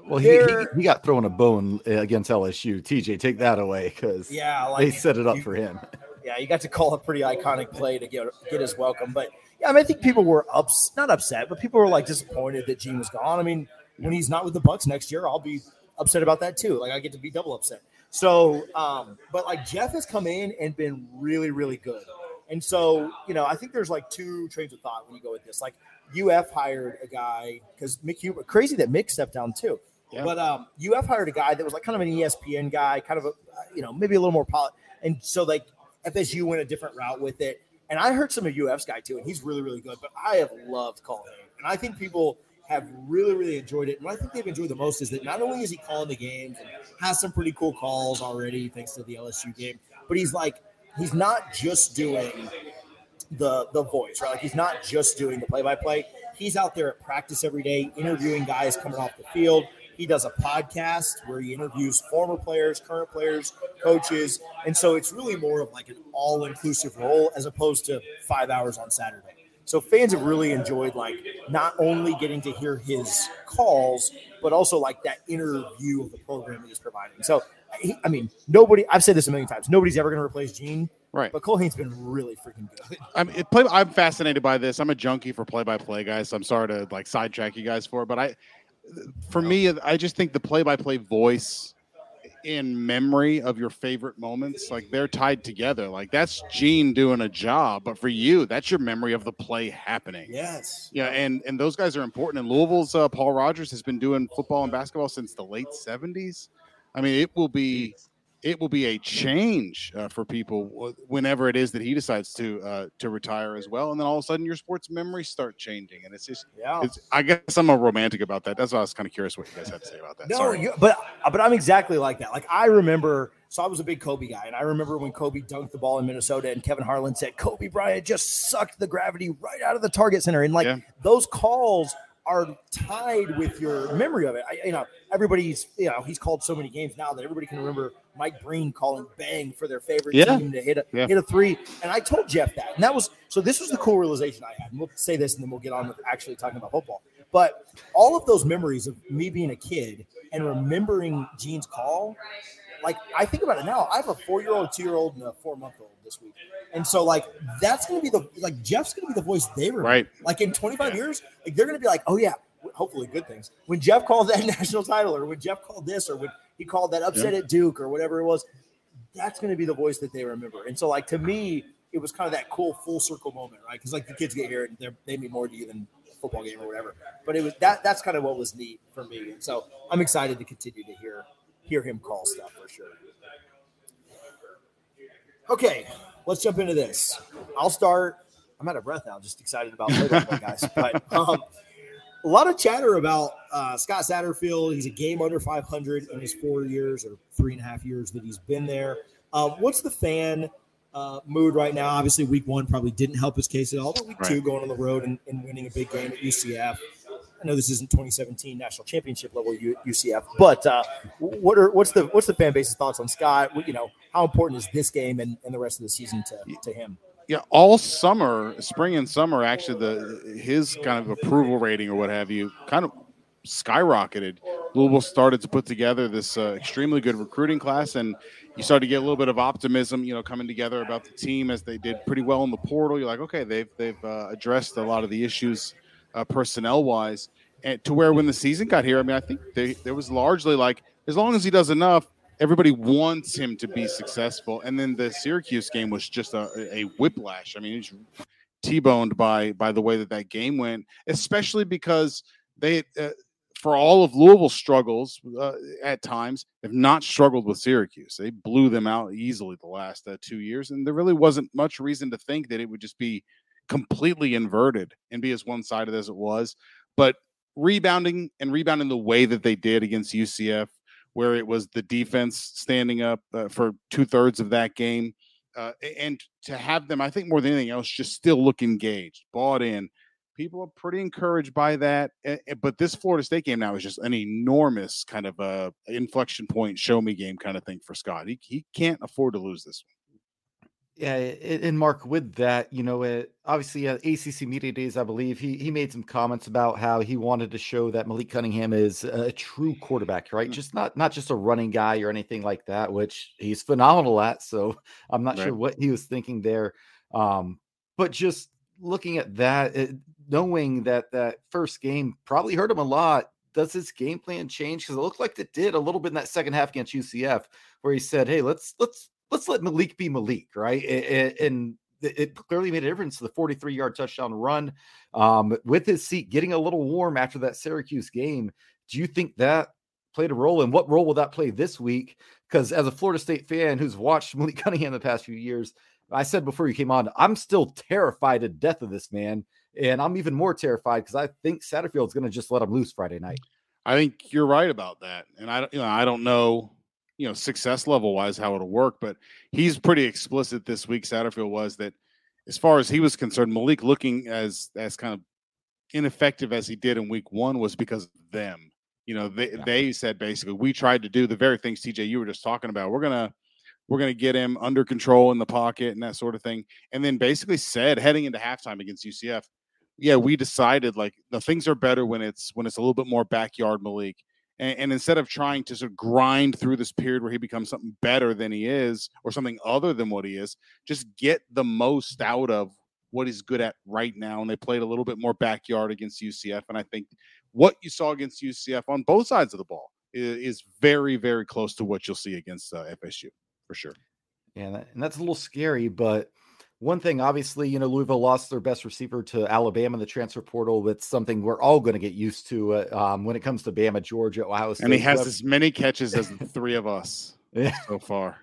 Well, he, he, he got thrown a bone uh, against LSU. TJ, take that away because Yeah, they set it up you- for him. Yeah, you got to call a pretty iconic play to get get his welcome. But yeah, I mean, I think people were ups, not upset, but people were like disappointed that Gene was gone. I mean, when he's not with the Bucs next year, I'll be upset about that too. Like I get to be double upset. So, um, but like Jeff has come in and been really, really good. And so, you know, I think there's like two trains of thought when you go with this. Like UF hired a guy because Mick Hubert, crazy that Mick stepped down too. Yeah. But um, UF hired a guy that was like kind of an ESPN guy, kind of a, you know, maybe a little more polit. And so like FSU went a different route with it. And I heard some of UF's guy too, and he's really, really good. But I have loved calling him. And I think people have really, really enjoyed it. And what I think they've enjoyed the most is that not only is he calling the games and has some pretty cool calls already, thanks to the LSU game, but he's like, he's not just doing the the voice, right? Like he's not just doing the play by play. He's out there at practice every day, interviewing guys coming off the field. He does a podcast where he interviews former players, current players, coaches, and so it's really more of like an all inclusive role as opposed to five hours on Saturday. So fans have really enjoyed like not only getting to hear his calls, but also like that interview of the program that he's providing. So, he, I mean, nobody. I've said this a million times. Nobody's ever going to replace Gene, Right. but Cole Haynes been really freaking good. I'm it play. I'm fascinated by this. I'm a junkie for play-by-play guys. So I'm sorry to like sidetrack you guys for, it, but I, for me, I just think the play-by-play voice in memory of your favorite moments, like they're tied together. Like that's Gene doing a job, but for you, that's your memory of the play happening. Yes. Yeah, and and those guys are important. And Louisville's uh, Paul Rogers has been doing football and basketball since the late '70s. I mean, it will be it will be a change uh, for people whenever it is that he decides to uh, to retire as well. And then all of a sudden, your sports memories start changing, and it's just Yeah. it's. I guess I'm a romantic about that. That's why I was kind of curious what you guys had to say about that. No, you, but but I'm exactly like that. Like I remember, so I was a big Kobe guy, and I remember when Kobe dunked the ball in Minnesota, and Kevin Harlan said Kobe Bryant just sucked the gravity right out of the target center, and like Yeah. those calls are tied with your memory of it. I, you know, everybody's you know he's called so many games now that everybody can remember Mike Breen calling bang for their favorite Yeah. team to hit a Yeah. hit a three, and I told Jeff that, and that was so. This was the cool realization I had, and we'll say this, and then we'll get on with actually talking about football. But all of those memories of me being a kid and remembering Gene's call, like I think about it now. I have a four-year-old, two-year-old, and a four-month-old this week, and so like that's gonna be the like Jeff's gonna be the voice they remember. Right. Like in 25 years, like they're gonna be like, oh yeah, hopefully good things. When Jeff called that national title, or when Jeff called this, or when he called that upset at Duke, or whatever it was, that's gonna be the voice that they remember. And so like to me, it was kind of that cool full circle moment, right? Because like the kids get here and they're, they mean more to you than football game or whatever. But it was that that's kind of what was neat for me. And so I'm excited to continue to hear hear him call stuff for sure. Okay, let's jump into this. I'll start. I'm out of breath now, just excited about guys. But um, a lot of chatter about uh, Scott Satterfield. He's a game under 500 in his four years or three and a half years that he's been there. Um, what's the fan uh, mood right now? Obviously, week one probably didn't help his case at all, but week Right. two going on the road and, and winning a big game at UCF. I know this isn't 2017 national championship level UCF, but uh, what are what's the what's the fan base's thoughts on Scott? What- You know, how important is this game and, and the rest of the season to, to him? Yeah, all summer, spring and summer, actually, the his kind of approval rating or what have you kind of skyrocketed. Louisville started to put together this uh, extremely good recruiting class, and you started to get a little bit of optimism, you know, coming together about the team as they did pretty well in the portal. You're like, okay, they've they've uh, addressed a lot of the issues uh, personnel wise, and to where when the season got here, I mean, I think they, there was largely like as long as he does enough, everybody wants him to be successful. And then the Syracuse game was just a, a whiplash. I mean, he's t-boned by by the way that that game went, especially because they. Uh, for all of Louisville's struggles uh, at times, have not struggled with Syracuse. They blew them out easily the last uh, two years, and there really wasn't much reason to think that it would just be completely inverted and be as one sided as it was. But rebounding and rebounding the way that they did against UCF, where it was the defense standing up uh, for two thirds of that game. Uh, and to have them, I think more than anything else, just still look engaged, bought in. People are pretty encouraged by that. But this Florida State game now is just an enormous kind of a inflection point, show me game kind of thing for Scott. He, he can't afford to lose this one. Yeah, and Mark, with that, you know, it, obviously at ACC Media Days, I believe he he made some comments about how he wanted to show that Malik Cunningham is a true quarterback, right? Mm. Just not not just a running guy or anything like that, which he's phenomenal at. So I'm not right. sure what he was thinking there, um, but just looking at that, it, knowing that that first game probably hurt him a lot. Does his game plan change? Because it looked like it did a little bit in that second half against UCF, where he said, "Hey, let's let's let's let Malik be Malik, right? And it clearly made a difference to the 43 yard touchdown run um, with his seat getting a little warm after that Syracuse game. Do you think that played a role? And what role will that play this week? Because as a Florida State fan who's watched Malik Cunningham the past few years, I said before you came on, I'm still terrified to death of this man. And I'm even more terrified because I think Satterfield's going to just let him loose Friday night. I think you're right about that. And I, you know, I don't know you know success level wise how it'll work. But he's pretty explicit this week. Satterfield was that as far as he was concerned, Malik looking as as kind of ineffective as he did in week one was because of them. You know, they yeah. they said basically we tried to do the very things TJ you were just talking about. We're gonna we're gonna get him under control in the pocket and that sort of thing. And then basically said heading into halftime against UCF, yeah, we decided like the things are better when it's when it's a little bit more backyard Malik. And, and, instead of trying to sort of grind through this period where he becomes something better than he is or something other than what he is, just get the most out of what he's good at right now. And they played a little bit more backyard against UCF. And I think what you saw against UCF on both sides of the ball is, is very, very close to what you'll see against uh, FSU for sure. Yeah, and that's a little scary, but one thing, obviously, you know, Louisville lost their best receiver to Alabama in the transfer portal. That's something we're all going to get used to uh, um, when it comes to Bama, Georgia, Ohio State. And he has as many catches as the three of us yeah. so far.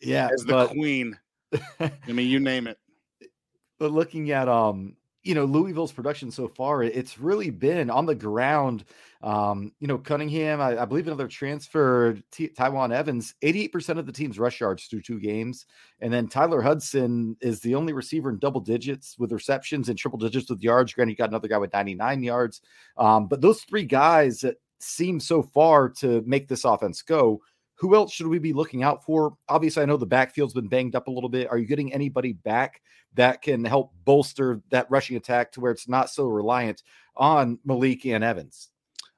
Yeah, as the but, queen. I mean, you name it. But looking at um, you know Louisville's production so far, it's really been on the ground. Um, you know Cunningham, I, I believe another transfer, T- Tiyon Evans, eighty-eight percent of the team's rush yards through two games, and then Tyler Hudson is the only receiver in double digits with receptions and triple digits with yards. Granted, you got another guy with ninety-nine yards, um, but those three guys that seem so far to make this offense go who else should we be looking out for? Obviously, I know the backfield's been banged up a little bit. Are you getting anybody back that can help bolster that rushing attack to where it's not so reliant on Malik and Evans?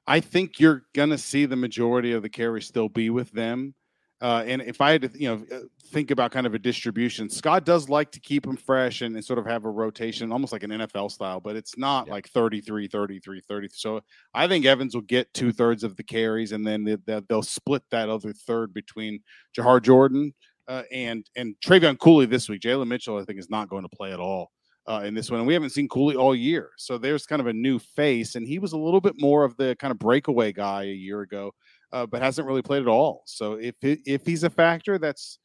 I think you're going to see the majority of the carry still be with them. Uh, and if I had to, you know, uh, think about kind of a distribution, Scott does like to keep them fresh and, and sort of have a rotation, almost like an NFL style, but it's not yeah. like 33, 33, 30. So I think Evans will get two thirds of the carries, and then they, they'll split that other third between Jawhar Jordan uh, and and Trevion Cooley this week. Jalen Mitchell, I think, is not going to play at all. Uh, in this one. And we haven't seen Cooley all year. So there's kind of a new face. And he was a little bit more of the kind of breakaway guy a year ago uh, but hasn't really played at all. So if if he's a factor, that's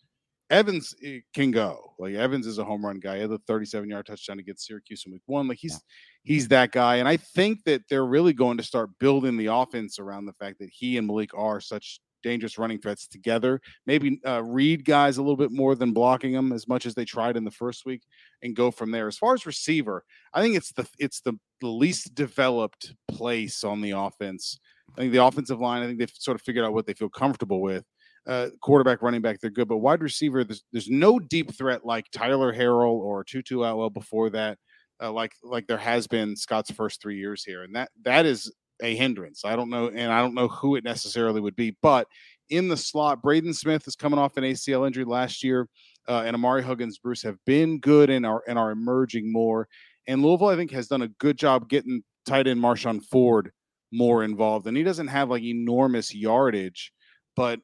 Evans eh, can go. Like Evans is a home run guy. He had a 37 yard touchdown against Syracuse in week one. Like he's he's that guy. And I think that they're really going to start building the offense around the fact that he and Malik are such dangerous running threats together. Maybe uh, read guys a little bit more than blocking them as much as they tried in the first week, and go from there. As far as receiver, I think it's the it's the, the least developed place on the offense I think the offensive line, I think they've sort of figured out what they feel comfortable with. Uh, quarterback, running back, they're good, but wide receiver, there's, there's no deep threat like Tyler Harrell or Tutu Atwell before that, uh, like like there has been Scott's first three years here, and that that is a hindrance. I don't know, and I don't know who it necessarily would be, but in the slot, Braden Smith is coming off an ACL injury last year, uh, and Amari Huggins, Bruce have been good and are and are emerging more. And Louisville, I think, has done a good job getting tight end Marshon Ford more involved. And he doesn't have like enormous yardage, but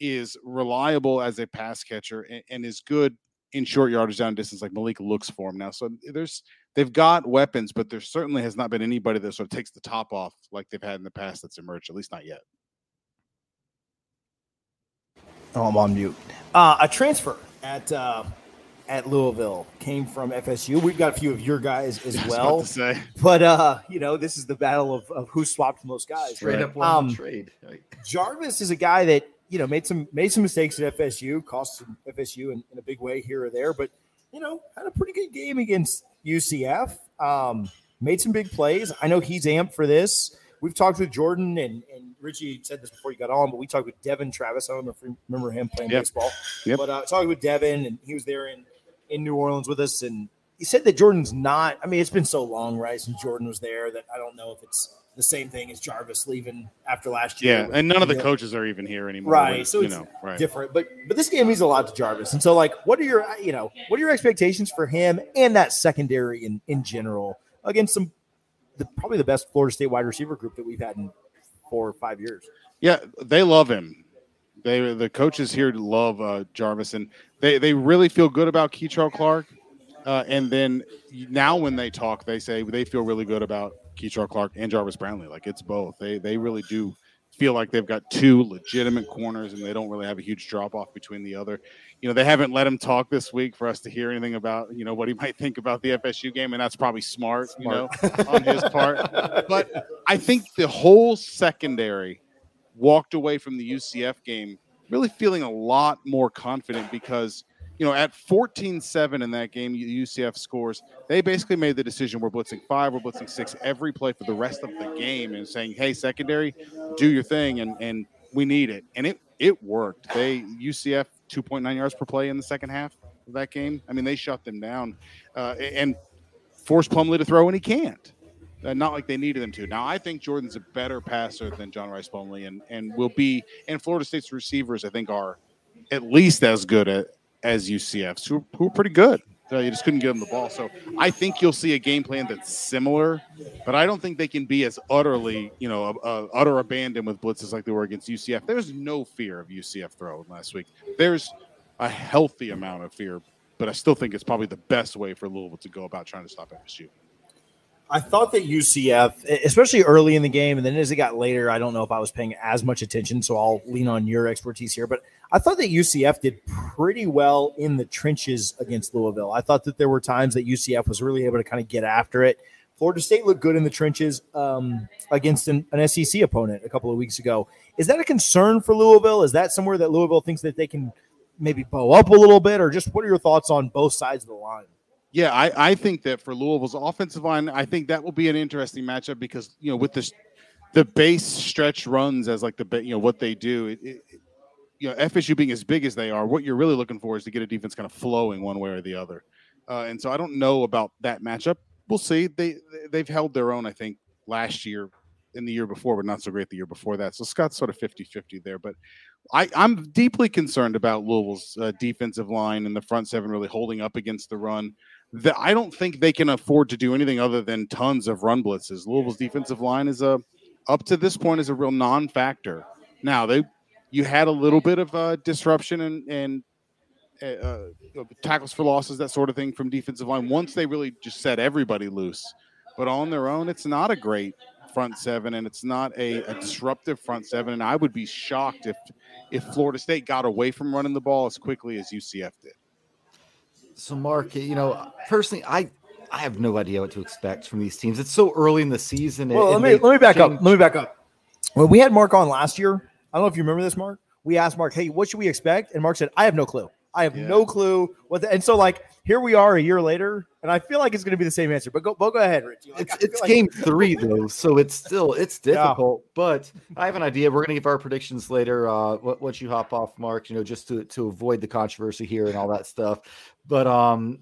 is reliable as a pass catcher and, and is good in short yardage down distance like Malik looks for him now. So there's they've got weapons, but there certainly has not been anybody that sort of takes the top off like they've had in the past that's emerged, at least not yet. Oh, I'm on mute. Uh, a transfer at uh, at Louisville came from FSU. We've got a few of your guys as well. But uh, you know, this is the battle of, of who swapped most guys. Straight right? up one um, trade. Jarvis is a guy that you know made some made some mistakes at FSU, cost some FSU in, in, a big way here or there, but you know had a pretty good game against UCF. Um, made some big plays. I know he's amped for this. We've talked with Jordan and, and Richie said this before you got on, but we talked with Devin Travis. I don't know if you remember him playing yep. baseball. Yep. But uh, talking with Devin, and he was there in, in New Orleans with us, and he said that Jordan's not. I mean, it's been so long, right, since Jordan was there that I don't know if it's the same thing as Jarvis leaving after last year. Yeah, and none of the coaches are even here anymore. Right, so it's know, right. different. But but this game means a lot to Jarvis, and so like, what are your you know what are your expectations for him and that secondary in in general against some the, probably the best Florida State wide receiver group that we've had in four or five years. Yeah, they love him. They the coaches here love uh, Jarvis, and they they really feel good about Kei'Trel Clark. Uh, and then now when they talk, they say they feel really good about Kei'Trel Clark and Jarvis Brownlee. Like it's both. They they really do feel like they've got two legitimate corners and they don't really have a huge drop off between the other. You know, they haven't let him talk this week for us to hear anything about, you know, what he might think about the FSU game. And that's probably smart, smart. you know, on his part. But I think the whole secondary walked away from the UCF game really feeling a lot more confident because you know, at 14-7 in that game, UCF scores. They basically made the decision: we're blitzing five, we're blitzing six every play for the rest of the game, and saying, "Hey, secondary, do your thing," and and we need it, and it it worked. They UCF 2.9 yards per play in the second half of that game. I mean, they shut them down uh, and forced Plumlee to throw, and he can't. Uh, not like they needed him to. Now, I think Jordan's a better passer than John Rhys Plumlee, and and will be. And Florida State's receivers, I think, are at least as good at, as UCF's, who, who are pretty good. You just couldn't give them the ball. So I think you'll see a game plan that's similar, but I don't think they can be as utterly, you know, uh, uh, utter abandon with blitzes like they were against UCF. There's no fear of UCF throwing last week. There's a healthy amount of fear, but I still think it's probably the best way for Louisville to go about trying to stop FSU. I thought that UCF, especially early in the game, and then as it got later, I don't know if I was paying as much attention, so I'll lean on your expertise here. But I thought that UCF did pretty well in the trenches against Louisville. I thought that there were times that UCF was really able to kind of get after it. Florida State looked good in the trenches um, against an, an SEC opponent a couple of weeks ago. Is that a concern for Louisville? Is that somewhere that Louisville thinks that they can maybe bow up a little bit, or just what are your thoughts on both sides of the line? Yeah, I, I think that for Louisville's offensive line, I think that will be an interesting matchup because you know with the the base stretch runs as like the you know what they do, it, it, you know FSU being as big as they are, what you're really looking for is to get a defense kind of flowing one way or the other. Uh, and so I don't know about that matchup. We'll see. They they've held their own, I think, last year in the year before, but not so great the year before that. So Scott's sort of 50-50 there. But I, I'm deeply concerned about Louisville's uh, defensive line and the front seven really holding up against the run that I don't think they can afford to do anything other than tons of run blitzes. Louisville's defensive line is a up to this point is a real non-factor. Now they you had a little bit of uh, disruption and and uh, uh tackles for losses that sort of thing from defensive line once they really just set everybody loose. But on their own, it's not a great front seven, and it's not a, a disruptive front seven. And I would be shocked if if Florida State got away from running the ball as quickly as UCF did. So, Mark, you know, personally, I I have no idea what to expect from these teams. It's so early in the season. Well, let me let me back change. up. Let me back up. When we had Mark on last year, I don't know if you remember this, Mark. We asked Mark, "Hey, what should we expect?" And Mark said, "I have no clue. I have yeah. no clue what." The, and so, like, here we are a year later, and I feel like it's going to be the same answer. But go, go ahead, Rich. Like, it's it's like- game three though, so it's still it's difficult. Yeah. But I have an idea. We're going to give our predictions later. Uh, once you hop off, Mark, you know, just to to avoid the controversy here and all that stuff. But um,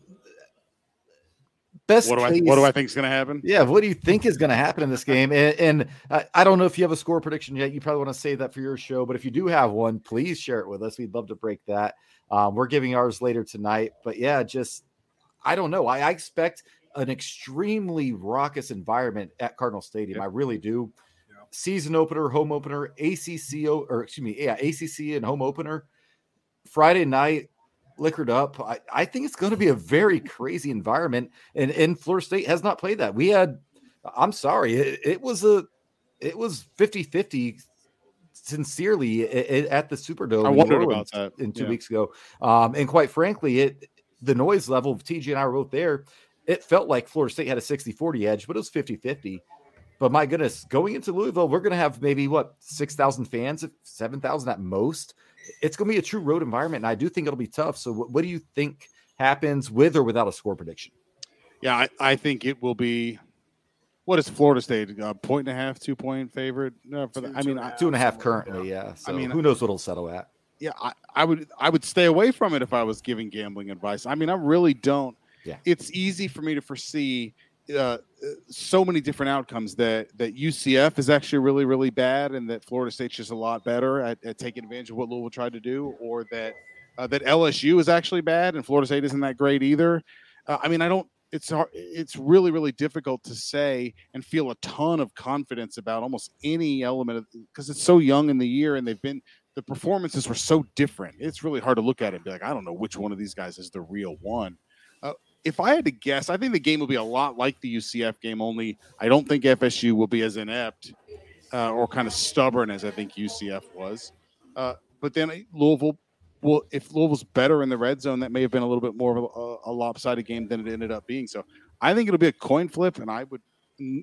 best. What do case, I what do I think is going to happen? Yeah, what do you think is going to happen in this game? And, and I, I, don't know if you have a score prediction yet. You probably want to save that for your show. But if you do have one, please share it with us. We'd love to break that. Um, we're giving ours later tonight. But yeah, just I don't know. I, I expect an extremely raucous environment at Cardinal Stadium. I really do. season opener, home opener, ACC or excuse me, yeah, ACC and home opener. Friday night, liquored up. I, I think it's going to be a very crazy environment, and and Florida State has not played that. We had, I'm sorry, it, it was a, it was 50 50 sincerely at the Superdome. I wondered about that in two yeah. weeks ago, um, and quite frankly, it the noise level of TJ and I wrote there. It felt like Florida State had a 60 40 edge, but it was 50 50. But my goodness, going into Louisville, we're going to have maybe what 6,000 fans, 7,000 at most. It's going to be a true road environment. And I do think it'll be tough. So, what, what do you think happens with or without a score prediction? Yeah, I, I think it will be. What is Florida State? A point and a half, two point favorite uh, for the, I mean, two and a half currently. Yeah. So I mean, who knows what it'll settle at? Yeah, I, I would I would stay away from it if I was giving gambling advice. I mean, I really don't. Yeah. It's easy for me to foresee uh, so many different outcomes that that UCF is actually really really bad and that Florida State's just a lot better at, at taking advantage of what Louisville tried to do, or that uh, that LSU is actually bad and Florida State isn't that great either. Uh, I mean, I don't. It's hard, it's really really difficult to say and feel a ton of confidence about almost any element of because it's so young in the year and they've been the performances were so different. It's really hard to look at it and be like, I don't know which one of these guys is the real one if I had to guess, I think the game will be a lot like the UCF game. Only I don't think FSU will be as inept uh, or kind of stubborn as I think UCF was. Uh, but then Louisville, well, if Louisville's better in the red zone, that may have been a little bit more of a, a lopsided game than it ended up being. So I think it'll be a coin flip, and I would.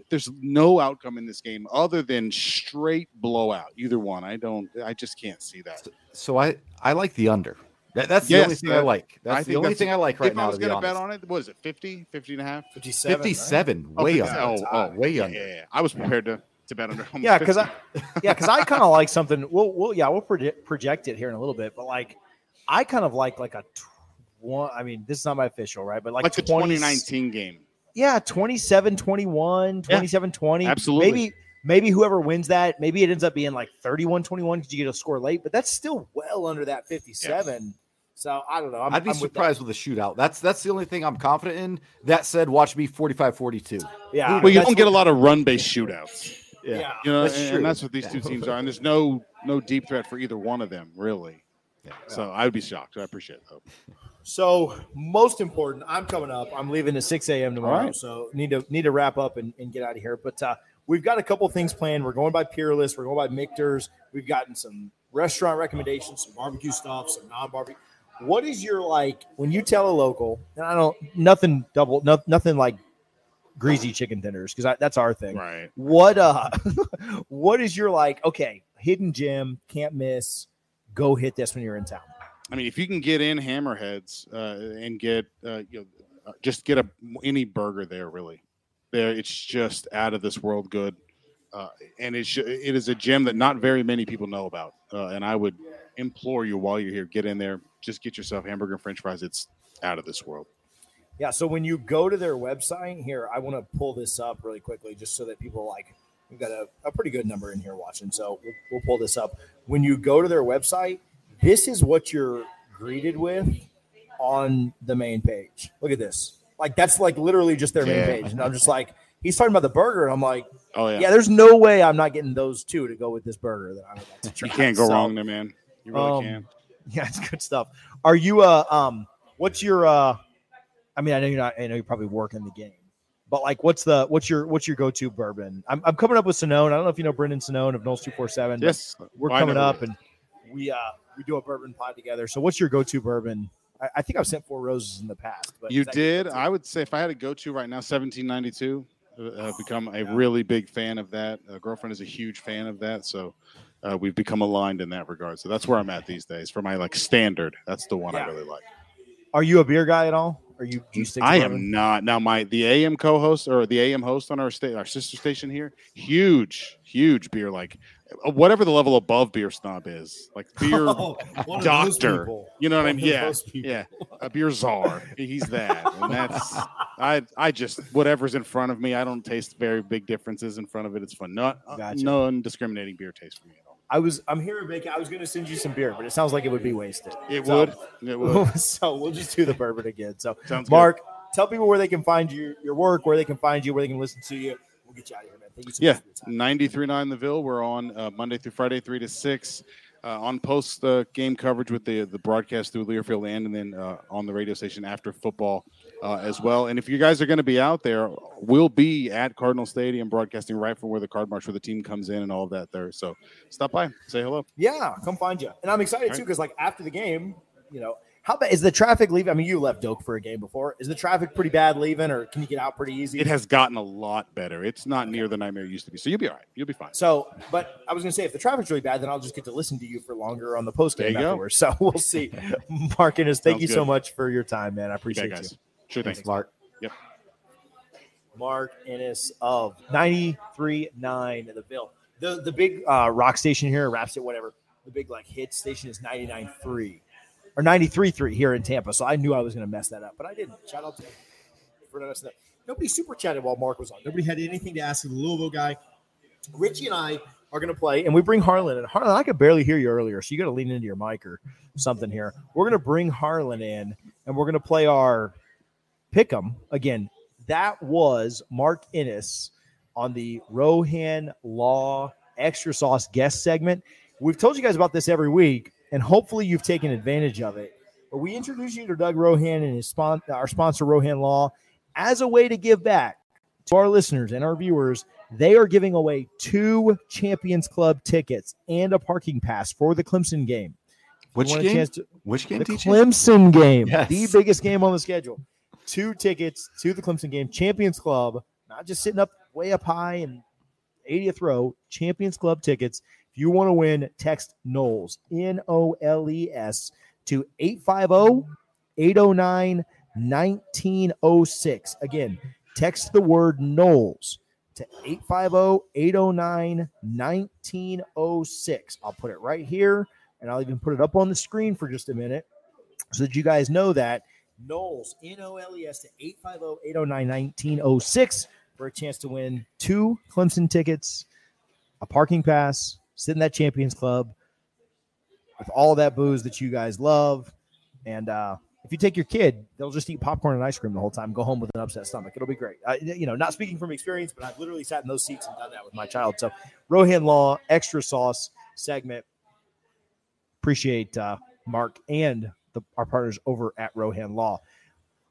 There's no outcome in this game other than straight blowout. Either one, I don't. I just can't see that. So I I like the under. That, that's the only thing I like. That's I the only thing I like right if now. I was going to bet on it, what is it, 50, 50 and a half? 57. 57. Right? Way oh, under. Oh, oh, way yeah, under. Yeah, yeah. I was prepared to, to bet under. Yeah, because I, yeah, because I kind of like something. We'll, we'll, yeah, we'll project, project it here in a little bit, but like, I kind of like like a one. I mean, this is not my official, right? But like, like 20, the 2019 game. Yeah, 27 21, 27 yeah, 20. Absolutely. Maybe maybe whoever wins that, maybe it ends up being like 31 21 because you get a score late, but that's still well under that 57. Yeah. So I don't know. i would be I'm surprised with, with, a shootout. That's that's the only thing I'm confident in. That said, watch me 45-42. Yeah. Well, you don't get a lot of run-based shootouts. Yeah. yeah. You know, that's and, and, that's what these yeah. two teams are. And there's no no deep threat for either one of them, really. Yeah. So I would be shocked. I appreciate it though. So most important, I'm coming up. I'm leaving at 6 a.m. tomorrow. Right. So need to need to wrap up and, and get out of here. But uh, we've got a couple things planned. We're going by Peerless. We're going by Michter's. We've gotten some restaurant recommendations, some barbecue stuff, some non-barbecue what is your like when you tell a local? And I don't nothing double, no, nothing like greasy chicken tenders because that's our thing. Right. What uh, what is your like? Okay, hidden gem, can't miss. Go hit this when you're in town. I mean, if you can get in Hammerheads uh, and get uh, you know, uh, just get a any burger there, really, there it's just out of this world good, uh, and it's it is a gem that not very many people know about, uh, and I would implore you while you're here, get in there, just get yourself hamburger and french fries. It's out of this world. Yeah. So when you go to their website here, I want to pull this up really quickly just so that people like, we've got a, a pretty good number in here watching. So we'll, we'll pull this up. When you go to their website, this is what you're greeted with on the main page. Look at this. Like that's like literally just their main page. And I'm just like, he's talking about the burger. And I'm like, oh yeah, yeah. There's no way I'm not getting those two to go with this burger that I'm about to try. You can't go so, wrong there, man. You really um, can. Yeah, it's good stuff. Are you uh um what's your uh I mean I know you're not I know you're probably working the game. But like what's the what's your what's your go-to bourbon? I'm, I'm coming up with Sonnone. I don't know if you know Brendan Sonnone of Noles 247. Yes. We're coming up and we uh we do a bourbon pod together. So what's your go-to bourbon? I, I think I've sent four roses in the past. But you did. I would say if I had a go-to right now, 1792. Uh, become a really big fan of that. A girlfriend is a huge fan of that. So uh, we've become aligned in that regard. So that's where I'm at these days for my like standard. That's the one yeah. I really like. Are you a beer guy at all? Are you? Do you stick I am not. Now my the AM co-host or the AM host on our state our sister station here, huge, huge beer like uh, whatever the level above beer snob is, like beer oh, doctor. You know what I mean? Yeah, yeah, a beer czar. He's that, and that's I. I just whatever's in front of me. I don't taste very big differences in front of it. It's fun. Not uh, gotcha. non-discriminating beer taste for me. I was I'm here, Bacon. I was going to send you some beer, but it sounds like it would be wasted. It so, would. It would. so we'll just do the bourbon again. So, Sounds Mark, good. tell people where they can find you, your work, where they can find you, where they can listen to you. We'll get you out of here, man. Thank you so Yeah, much time. 93.9 The Ville. We're on uh, Monday through Friday, 3 to 6. Uh, on post uh, game coverage with the the broadcast through Learfield Land, and then uh, on the radio station after football uh, as well. And if you guys are going to be out there, we'll be at Cardinal Stadium broadcasting right from where the card march, where the team comes in, and all of that there. So stop by, say hello. Yeah, come find you. And I'm excited All too right. because like after the game, you know, how bad is the traffic leaving? I mean, you left Doak for a game before. Is the traffic pretty bad leaving, or can you get out pretty easy? It has gotten a lot better. It's not near the nightmare it used to be. So you'll be all right. You'll be fine. So, but I was going to say, if the traffic's really bad, then I'll just get to listen to you for longer on the post game you afterwards. So we'll see. Mark Ennis, thank Sounds you so much for your time, man. I appreciate you. guys. Sure thing. Thanks, Mark. Yep. Mark Ennis of 93.9 the Ville. The the big uh, rock station here, rap it, whatever. The big like hit station is 99.3 or 93.3 here in Tampa. So I knew I was going to mess that up, but I didn't. Shout out to him for not messing up. Nobody super chatted while Mark was on. Nobody had anything to ask the Louisville guy. Richie and I are going to play, and we bring Harlan. And Harlan, I could barely hear you earlier, so you got to lean into your mic or something here. We're going to bring Harlan in, and we're going to play our pick 'em again. That was Mark Ennis on the Rohan Law Extra Sauce guest segment. We've told you guys about this every week, and hopefully you've taken advantage of it. But we introduce you to Doug Rohan and his spon- our sponsor, Rohan Law, as a way to give back to our listeners and our viewers. They are giving away two Champions Club tickets and a parking pass for the Clemson game. Which game? to- Which game, the? Clemson game, Yes. the biggest game on the schedule. Two tickets to the Clemson game, Champions Club, not just sitting up way up high and 80th row, Champions Club tickets. If you want to win, text Noles, N O L E S, to 850 809 1906. Again, text the word Noles to 850 809 1906. I'll put it right here and I'll even put it up on the screen for just a minute so that you guys know that. Noles, N O L E S to 850 809 1906 for a chance to win two Clemson tickets, a parking pass, sit in that Champions Club with all that booze that you guys love. And uh, if you take your kid, they'll just eat popcorn and ice cream the whole time, go home with an upset stomach. It'll be great. You know, not speaking from experience, but I've literally sat in those seats and done that with my child. So, Rohan Law, extra sauce segment. Appreciate uh, Mark and the, our partners over at Rohan Law.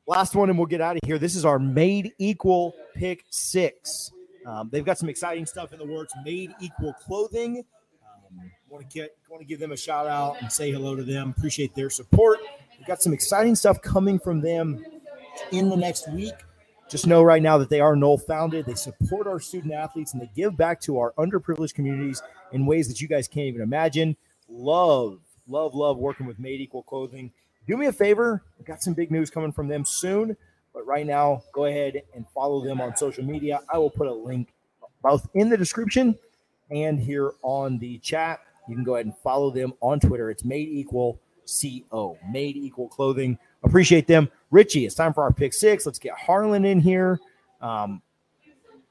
Last one, and we'll get out of here. This is our Made Equal Pick Six. Um, they've got some exciting stuff in the works. Made Equal Clothing. Um, want to get want to give them a shout out and say hello to them. Appreciate their support. We've got some exciting stuff coming from them in the next week. Just know right now that they are Nole founded. They support our student athletes and they give back to our underprivileged communities in ways that you guys can't even imagine. Love, love, love working with Made Equal Clothing. Do me a favor. We've got some big news coming from them soon. But right now, go ahead and follow them on social media. I will put a link both in the description and here on the chat. You can go ahead and follow them on Twitter. It's Made Equal CO, Made Equal Clothing. Appreciate them. Richie, it's time for our pick six. Let's get Harlan in here um,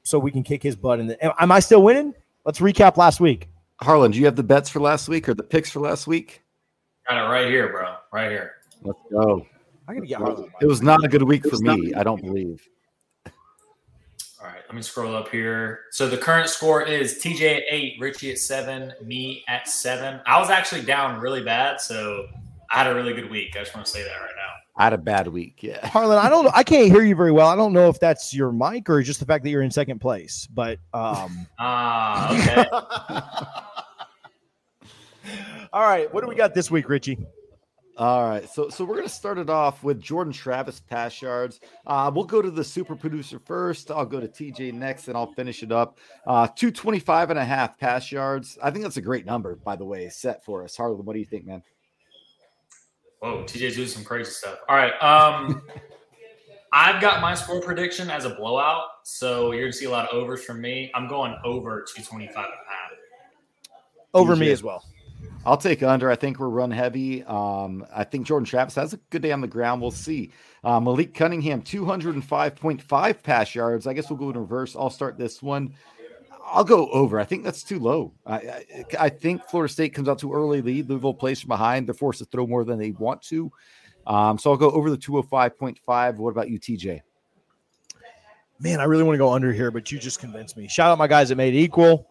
so we can kick his butt. In the, am I still winning? Let's recap last week. Harlan, do you have the bets for last week or the picks for last week? Got it right here, bro. Right here. Let's go. I gotta get Harlan. It was not a good week for me. I don't believe. All right, let me scroll up here. So the current score is TJ at eight, Richie at seven, me at seven. I was actually down really bad, so I had a really good week. I just want to say that right now. I had a bad week. Yeah. Harlan, I don't. I can't hear you very well. I don't know if that's your mic or just the fact that you're in second place. But um, Ah, okay. all right, what do we got this week, Richie? All right, so so we're gonna start it off with Jordan Travis pass yards. Uh, we'll go to the super producer first. I'll go to TJ next, and I'll finish it up. Uh, 225 and a half pass yards. I think that's a great number, by the way, set for us. Harlan, what do you think, man? Whoa, TJ's doing some crazy stuff. All right. Um, I've got my score prediction as a blowout, so you're gonna see a lot of overs from me. I'm going over 225 and a half. Over me as well. I'll take under. I think we're run heavy. Um, I think Jordan Travis has a good day on the ground. We'll see. Uh, Malik Cunningham, 205.5 pass yards. I guess we'll go in reverse. I'll start this one. I'll go over. I think that's too low. I, I, I think Florida State comes out too early lead. Louisville plays from behind. They're forced to throw more than they want to. Um, so I'll go over the 205.5. What about you, TJ? Man, I really want to go under here, but you just convinced me. Shout out my guys that made it equal.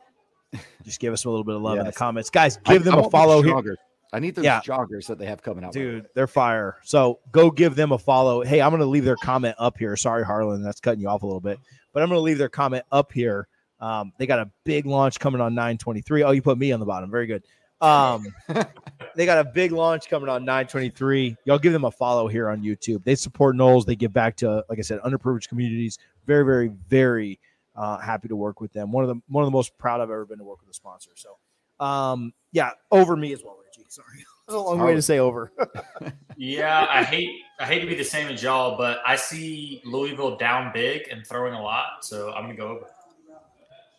Just give us a little bit of love in the comments, guys. I- Give them I a follow here. I need those Yeah. joggers that they have coming out. Dude, they're fire. So go give them a follow. Hey, I'm going to leave their comment up here. Sorry, Harlan, that's cutting you off a little bit, but I'm going to leave their comment up here. Um, they got a big launch coming on 923. Oh, you put me on the bottom. Very good. Um, they got a big launch coming on 923. Y'all give them a follow here on YouTube. They support Noles. They give back to, like I said, underprivileged communities. Very, very, very uh, happy to work with them. One of the one of the most proud I've ever been to work with a sponsor. So, um, yeah, over me as well, Richie. Sorry, that's a long way to say over. Yeah, I hate I hate to be the same as y'all, but I see Louisville down big and throwing a lot, so I'm gonna go over.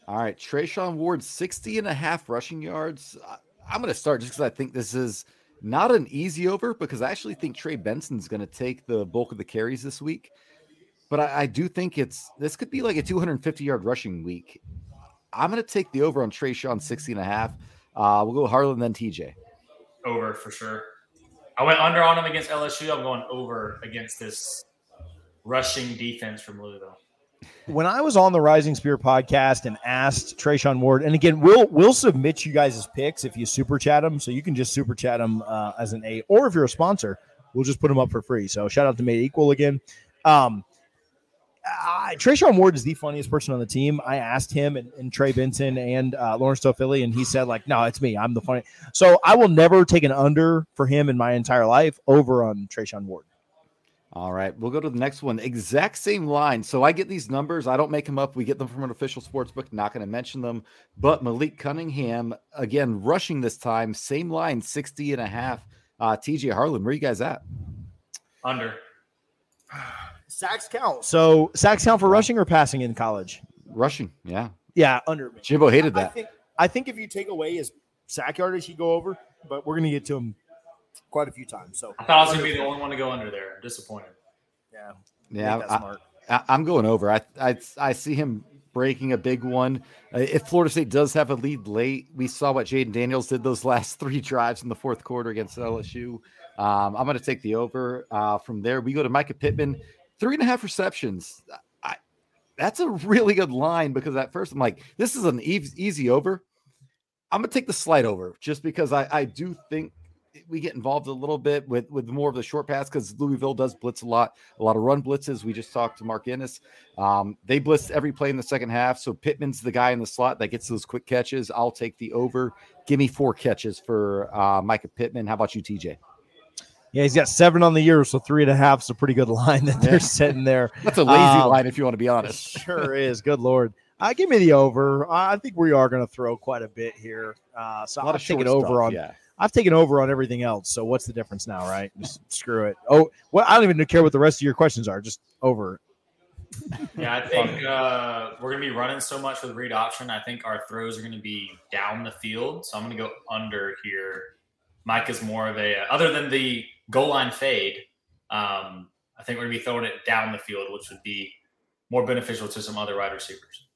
All right, Treshaun Ward, 60 and a half rushing yards. I'm going to start just because I think this is not an easy over because I actually think Trey Benson's going to take the bulk of the carries this week. But I, I do think it's this could be like a 250 yard rushing week. I'm going to take the over on Trey Treshaun 60 and a half. Uh, we'll go Harlan, then TJ. Over for sure. I went under on him against LSU. I'm going over against this rushing defense from Louisville. when I was on the Rising Spear podcast and asked Treshaun Ward, and again, we'll we'll submit you guys' picks if you super chat them, so you can just super chat them uh, as an A, or if you're a sponsor, we'll just put them up for free. So shout out to Made Equal again. Um, I, Treshaun Ward is the funniest person on the team. I asked him and, and Trey Benson and uh, Lawrence Philly, and he said like, "No, it's me. I'm the funny." So I will never take an under for him in my entire life over on Treshaun Ward. All right, we'll go to the next one. Exact same line. So I get these numbers. I don't make them up. We get them from an official sports book. Not going to mention them. But Malik Cunningham, again, rushing this time. Same line, 60 and a half. Uh, TJ Harlan, where you guys at? Under. Sacks count. So sacks count for rushing or passing in college? Rushing. Yeah. Yeah, under. me. Jimbo hated I that. think I think if you take away his sack yardage, he'd go over. But we're gonna get to him quite a few times. So I thought I was gonna be the only one to go under there. I'm disappointed. yeah, Yeah. I, smart. I, I'm going over. I, I I see him breaking a big one. Uh, if Florida State does have a lead late, we saw what Jayden Daniels did those last three drives in the fourth quarter against LSU. Um, I'm going to take the over. Uh, from there, we go to Micah Pittman, three and a half receptions. I, that's a really good line because at first I'm like, this is an easy, easy over. I'm to take the slight over just because I, I do think we get involved a little bit with with more of the short pass because Louisville does blitz a lot, a lot of run blitzes. We just talked to Mark Ennis. Um, they blitz every play in the second half. So Pittman's the guy in the slot that gets those quick catches. I'll take the over. Give me four catches for uh, Micah Pittman. How about you, TJ? Yeah, he's got seven on the year, so three and a half is a pretty good line that they're Yeah. setting there. That's a lazy Um, line if you want to be honest. sure is. Good lord. Uh, give me the over. I think we are going to throw quite a bit here. Uh, so I'll of take it short over stuff, on. yeah. I've taken over on everything else. So what's the difference now, right? Just screw it. Oh, well, I don't even care what the rest of your questions are. Just over. Yeah, I think uh, we're gonna be running so much with read option. I think our throws are gonna be down the field, so I'm gonna go under here. Mike is more of a other than the goal line fade. Um, I think we're gonna be throwing it down the field, which would be more beneficial to some other wide receivers.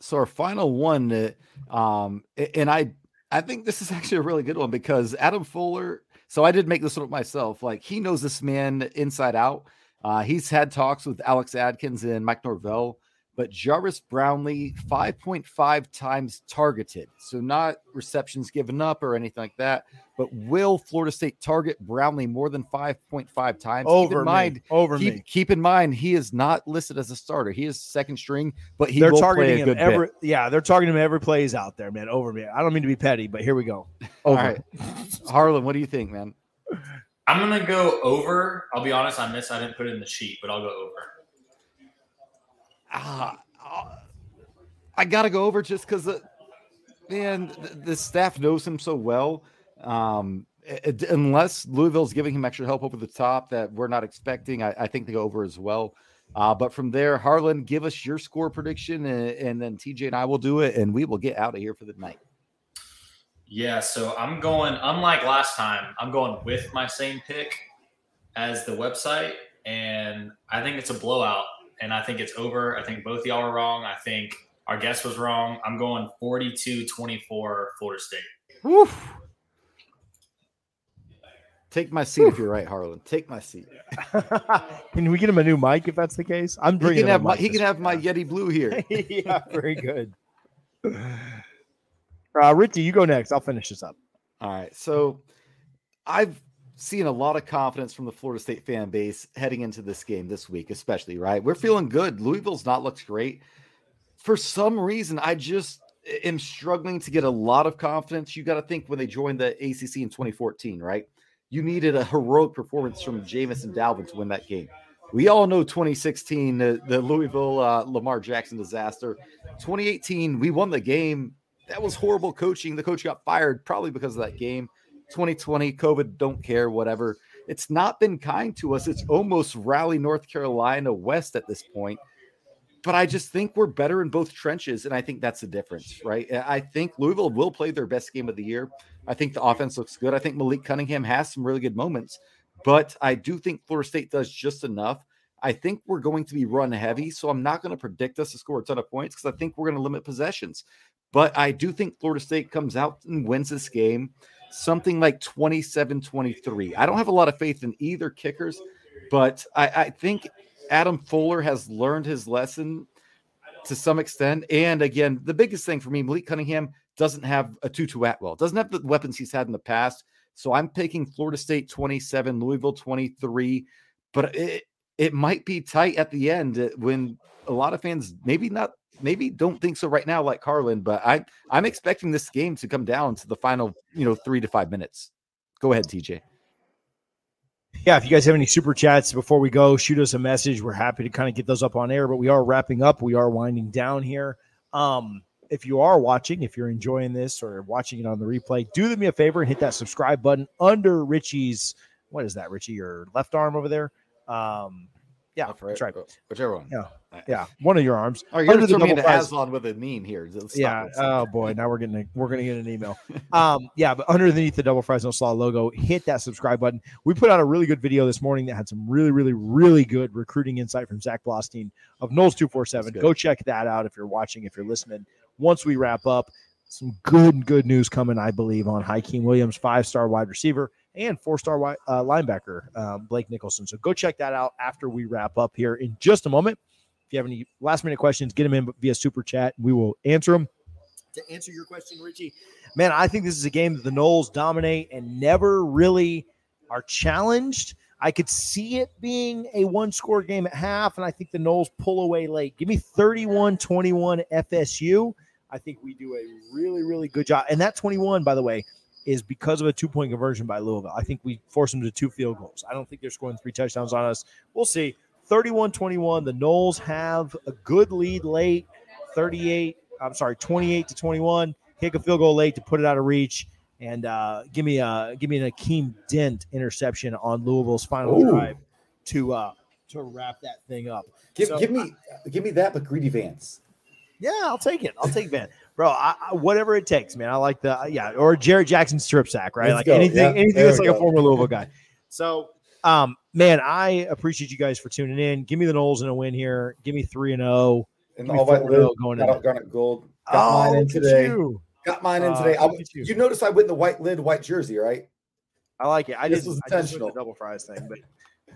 So our final one, uh, um, and I, I think this is actually a really good one because Adam Fuller. So I did make this one up myself. Like he knows this man inside out. Uh, he's had talks with Alex Atkins and Mike Norvell, but Jarvis Brownlee 5.5 times targeted. So not receptions given up or anything like that. But will Florida State target Brownlee more than 5.5 times? Keep Over in mind, me. Over keep, me. keep in mind he is not listed as a starter. He is second string, but he they're will targeting play a him good bit. every. Yeah, they're targeting him every play he's out there, man. Over me. I don't mean to be petty, but here we go. All Over. right. Harlan, what do you think, man? I'm gonna go over. I'll be honest, I missed. I didn't put it in the sheet, but I'll go over. Ah, I got to go over just because, man, the, the staff knows him so well. Um, it- unless Louisville's giving him extra help over the top that we're not expecting, I, I think they go over as well. Uh, but from there, Harlan, give us your score prediction, and, and then TJ and I will do it, and we will get out of here for the night. Yeah, so I'm going, unlike last time, I'm going with my same pick as the website. And I think it's a blowout. And I think it's over. I think both y'all are wrong. I think our guest was wrong. I'm going 42 24 Florida State. Woof. Take my seat if you're right, Harlan. Take my seat. can we get him a new mic if that's the case? I'm He bringing. can him a have my he can have my Yeti Blue here. yeah, very good. Uh, Richie, you go next. I'll finish this up. All right. So I've seen a lot of confidence from the Florida State fan base heading into this game this week, especially, right? We're feeling good. Louisville's not looked great. For some reason, I just am struggling to get a lot of confidence. You got to think when they joined the ACC in 2014, right? You needed a heroic performance from Jameis and Dalvin to win that game. We all know 2016, the, the Louisville uh, Lamar Jackson disaster. 2018, we won the game. That was horrible coaching. The coach got fired probably because of that game. 2020, COVID, don't care, whatever. It's not been kind to us. It's almost rally North Carolina West at this point. But I just think we're better in both trenches. And I think that's the difference, right? I think Louisville will play their best game of the year. I think the offense looks good. I think Malik Cunningham has some really good moments, but I do think Florida State does just enough. I think we're going to be run heavy. So I'm not going to predict us to score a ton of points because I think we're going to limit possessions. But I do think Florida State comes out and wins this game something like 27 23. I don't have a lot of faith in either kickers, but I, I think Adam Fuller has learned his lesson to some extent. And again, the biggest thing for me, Malik Cunningham doesn't have a Tutu Atwell, doesn't have the weapons he's had in the past. So I'm picking Florida State 27, Louisville 23, but it, it might be tight at the end uh, when a lot of fans maybe not maybe don't think so right now like Carlin, but I I'm expecting this game to come down to the final, you know, 3 to 5 minutes. Go ahead, TJ. Yeah, if you guys have any super chats before we go, shoot us a message. We're happy to kind of get those up on air, but we are wrapping up. We are winding down here. Um, if you are watching, if you're enjoying this or watching it on the replay, do me a favor and hit that subscribe button under Richie's. What is that, Richie? Your left arm over there. Um, yeah, that's right. Whichever one. Yeah, yeah, one of your arms. Oh, you're Under going to the throw me double into. Aslan with a meme here. Let's yeah. Oh boy, now we're getting a, we're gonna get an email. Um, yeah, but underneath the double fries no slaw logo, hit that subscribe button. We put out a really good video this morning that had some really, really, really good recruiting insight from Zach Blostein of Noles two four seven. Go check that out if you're watching, if you're listening. Once we wrap up, some good, good news coming, I believe, on Hykeem Williams, five star wide receiver and four star uh, linebacker um, Blake Nichelson. So go check that out after we wrap up here in just a moment. If you have any last minute questions, get them in via super chat. We will answer them. To answer your question, Richie, man, I think this is a game that the Noles dominate and never really are challenged. I could see it being a one score game at half, and I think the Noles pull away late. Give me 31 21 FSU. I think we do a really, really good job. And that 21, by the way, is because of a two point conversion by Louisville. I think we force them to two field goals. I don't think they're scoring three touchdowns on us. We'll see. 31 21. The Noles have a good lead late, 38, I'm sorry, 28 to 21. Kick a field goal late to put it out of reach. And uh, give me a give me an Akeem Dent interception on Louisville's final Ooh. drive to uh, to wrap that thing up. Give, So- give me give me that, but Greedy Vance. Yeah, I'll take it. I'll take Van, bro. I, I, whatever it takes, man. I like the yeah, or Jared Jackson strip sack, right? Let's like go. anything, Yeah, anything that's like a former Louisville guy. So, um, man, I appreciate you guys for tuning in. Give me the Noles in a win here. Give me three and zero. And all white 4-0 going got in. out garnet gold. Got mine in today. you. Got mine in Uh, today. I, you. you notice I went in the white lid, white jersey, right? I like it. I This didn't. was I just intentional. double fries thing, but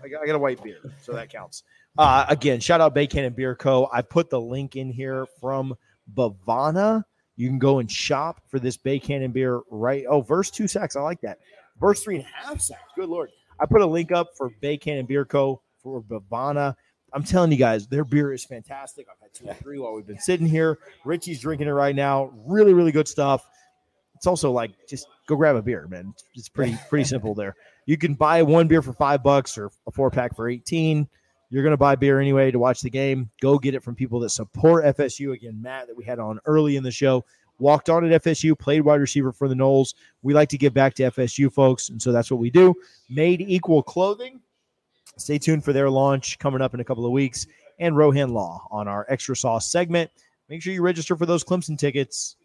I got, I got a white beer, so that counts. Uh, again, shout out Bay Cannon Beer Co. I put the link in here from Bavana. You can go and shop for this Bay Cannon beer right. Oh, verse two sacks. I like that. Verse three and a half sacks. Good lord. I put a link up for Bay Cannon Beer Co. for Bavana. I'm telling you guys, their beer is fantastic. I've had two or three while we've been sitting here. Richie's drinking it right now. Really, really good stuff. It's also like just go grab a beer, man. It's pretty pretty simple there. You can buy one beer for five bucks or a four pack for 18. You're going to buy beer anyway to watch the game. Go get it from people that support FSU. Again, Matt, that we had on early in the show, walked on at FSU, played wide receiver for the Noles. We like to give back to FSU folks, and so that's what we do. Made Equal Clothing. Stay tuned for their launch coming up in a couple of weeks. And Rohan Law on our extra sauce segment. Make sure you register for those Clemson tickets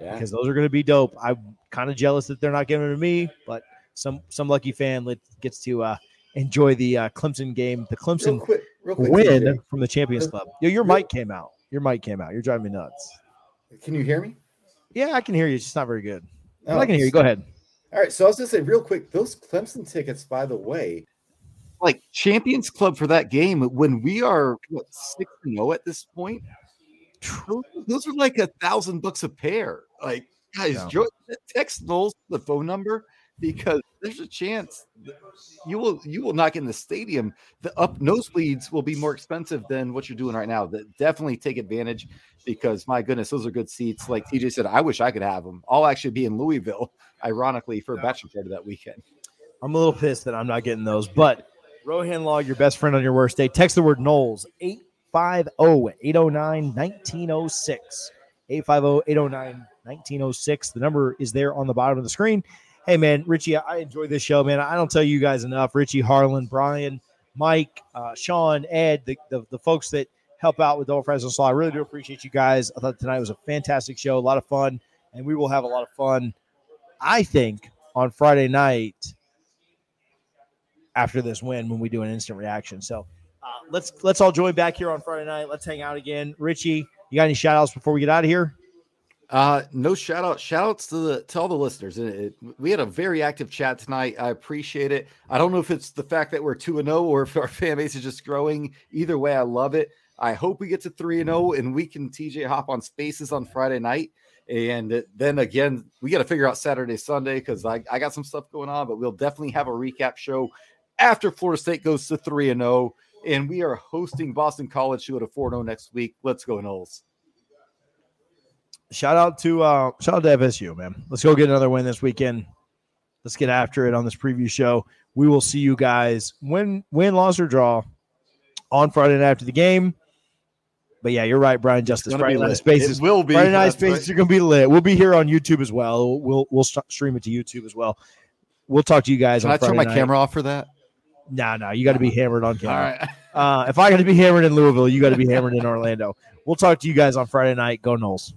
Yeah. because those are going to be dope. I'm kind of jealous that they're not giving it to me, but some some lucky fan gets to uh, enjoy the uh, Clemson game, the Real Clemson quick, real quick. win TJ, from the Champions Club. Yo, your mic came out. Your mic came out. You're driving me nuts. Can you hear me? Yeah, I can hear you. It's just not very good. Oh, I can hear you. Go ahead. All right, so I was gonna say real quick, those Clemson tickets, by the way, Like Champions Club for that game when we are what six and zero at this point. Those, are like a thousand bucks a pair. Like guys, jo- text Noles the phone number because there's a chance you will you will not get in the stadium. The up nosebleeds will be more expensive than what you're doing right now. That definitely take advantage because my goodness, those are good seats. Like TJ said, I wish I could have them. I'll actually be in Louisville, ironically, for a bachelor party that weekend. I'm a little pissed that I'm not getting those, but Rohan Law, your best friend on your worst day. Text the word Noles 850 809 1906. 850 809 1906. The number is there on the bottom of the screen. Hey, man, Richie, I enjoy this show, man. I don't tell you guys enough. Richie, Harlan, Brian, Mike, uh, Sean, Ed, the, the, the folks that help out with Double Fries No Slaw. I really do appreciate you guys. I thought tonight was a fantastic show, a lot of fun, and we will have a lot of fun, I think, on Friday night after this win when we do an instant reaction. So uh, let's let's all join back here on Friday night. Let's hang out again. Richie, you got any shout outs before we get out of here? Uh, no shout out. Shout outs to the to all the listeners. It, it- we had a very active chat tonight. I appreciate it. I don't know if it's the fact that we're two and zero or if our fan base is just growing. Either way, I love it. I hope we get to three and zero and we can TJ hop on Spaces on Friday night. And then again, we got to figure out Saturday, Sunday because I, I got some stuff going on, but we'll definitely have a recap show after Florida State goes to three and zero. And we are hosting Boston College to go to four zero next week. Let's go Noles. Shout out to uh shout out to FSU, man. Let's go get another win this weekend. Let's get after it on this preview show. We will see you guys win, win, loss, or draw on Friday night after the game. But yeah, you're right, Brian Justice. Friday night spaces It will be. Friday night spaces are gonna be lit. We'll be here on YouTube as well. We'll we'll st- stream it to YouTube as well. We'll talk to you guys Can on I turn my night. camera off for that? No, no, you got to be hammered on camera. right. Uh, if I got to be hammered in Louisville, you got to be hammered in Orlando. We'll talk to you guys on Friday night. Go Noles.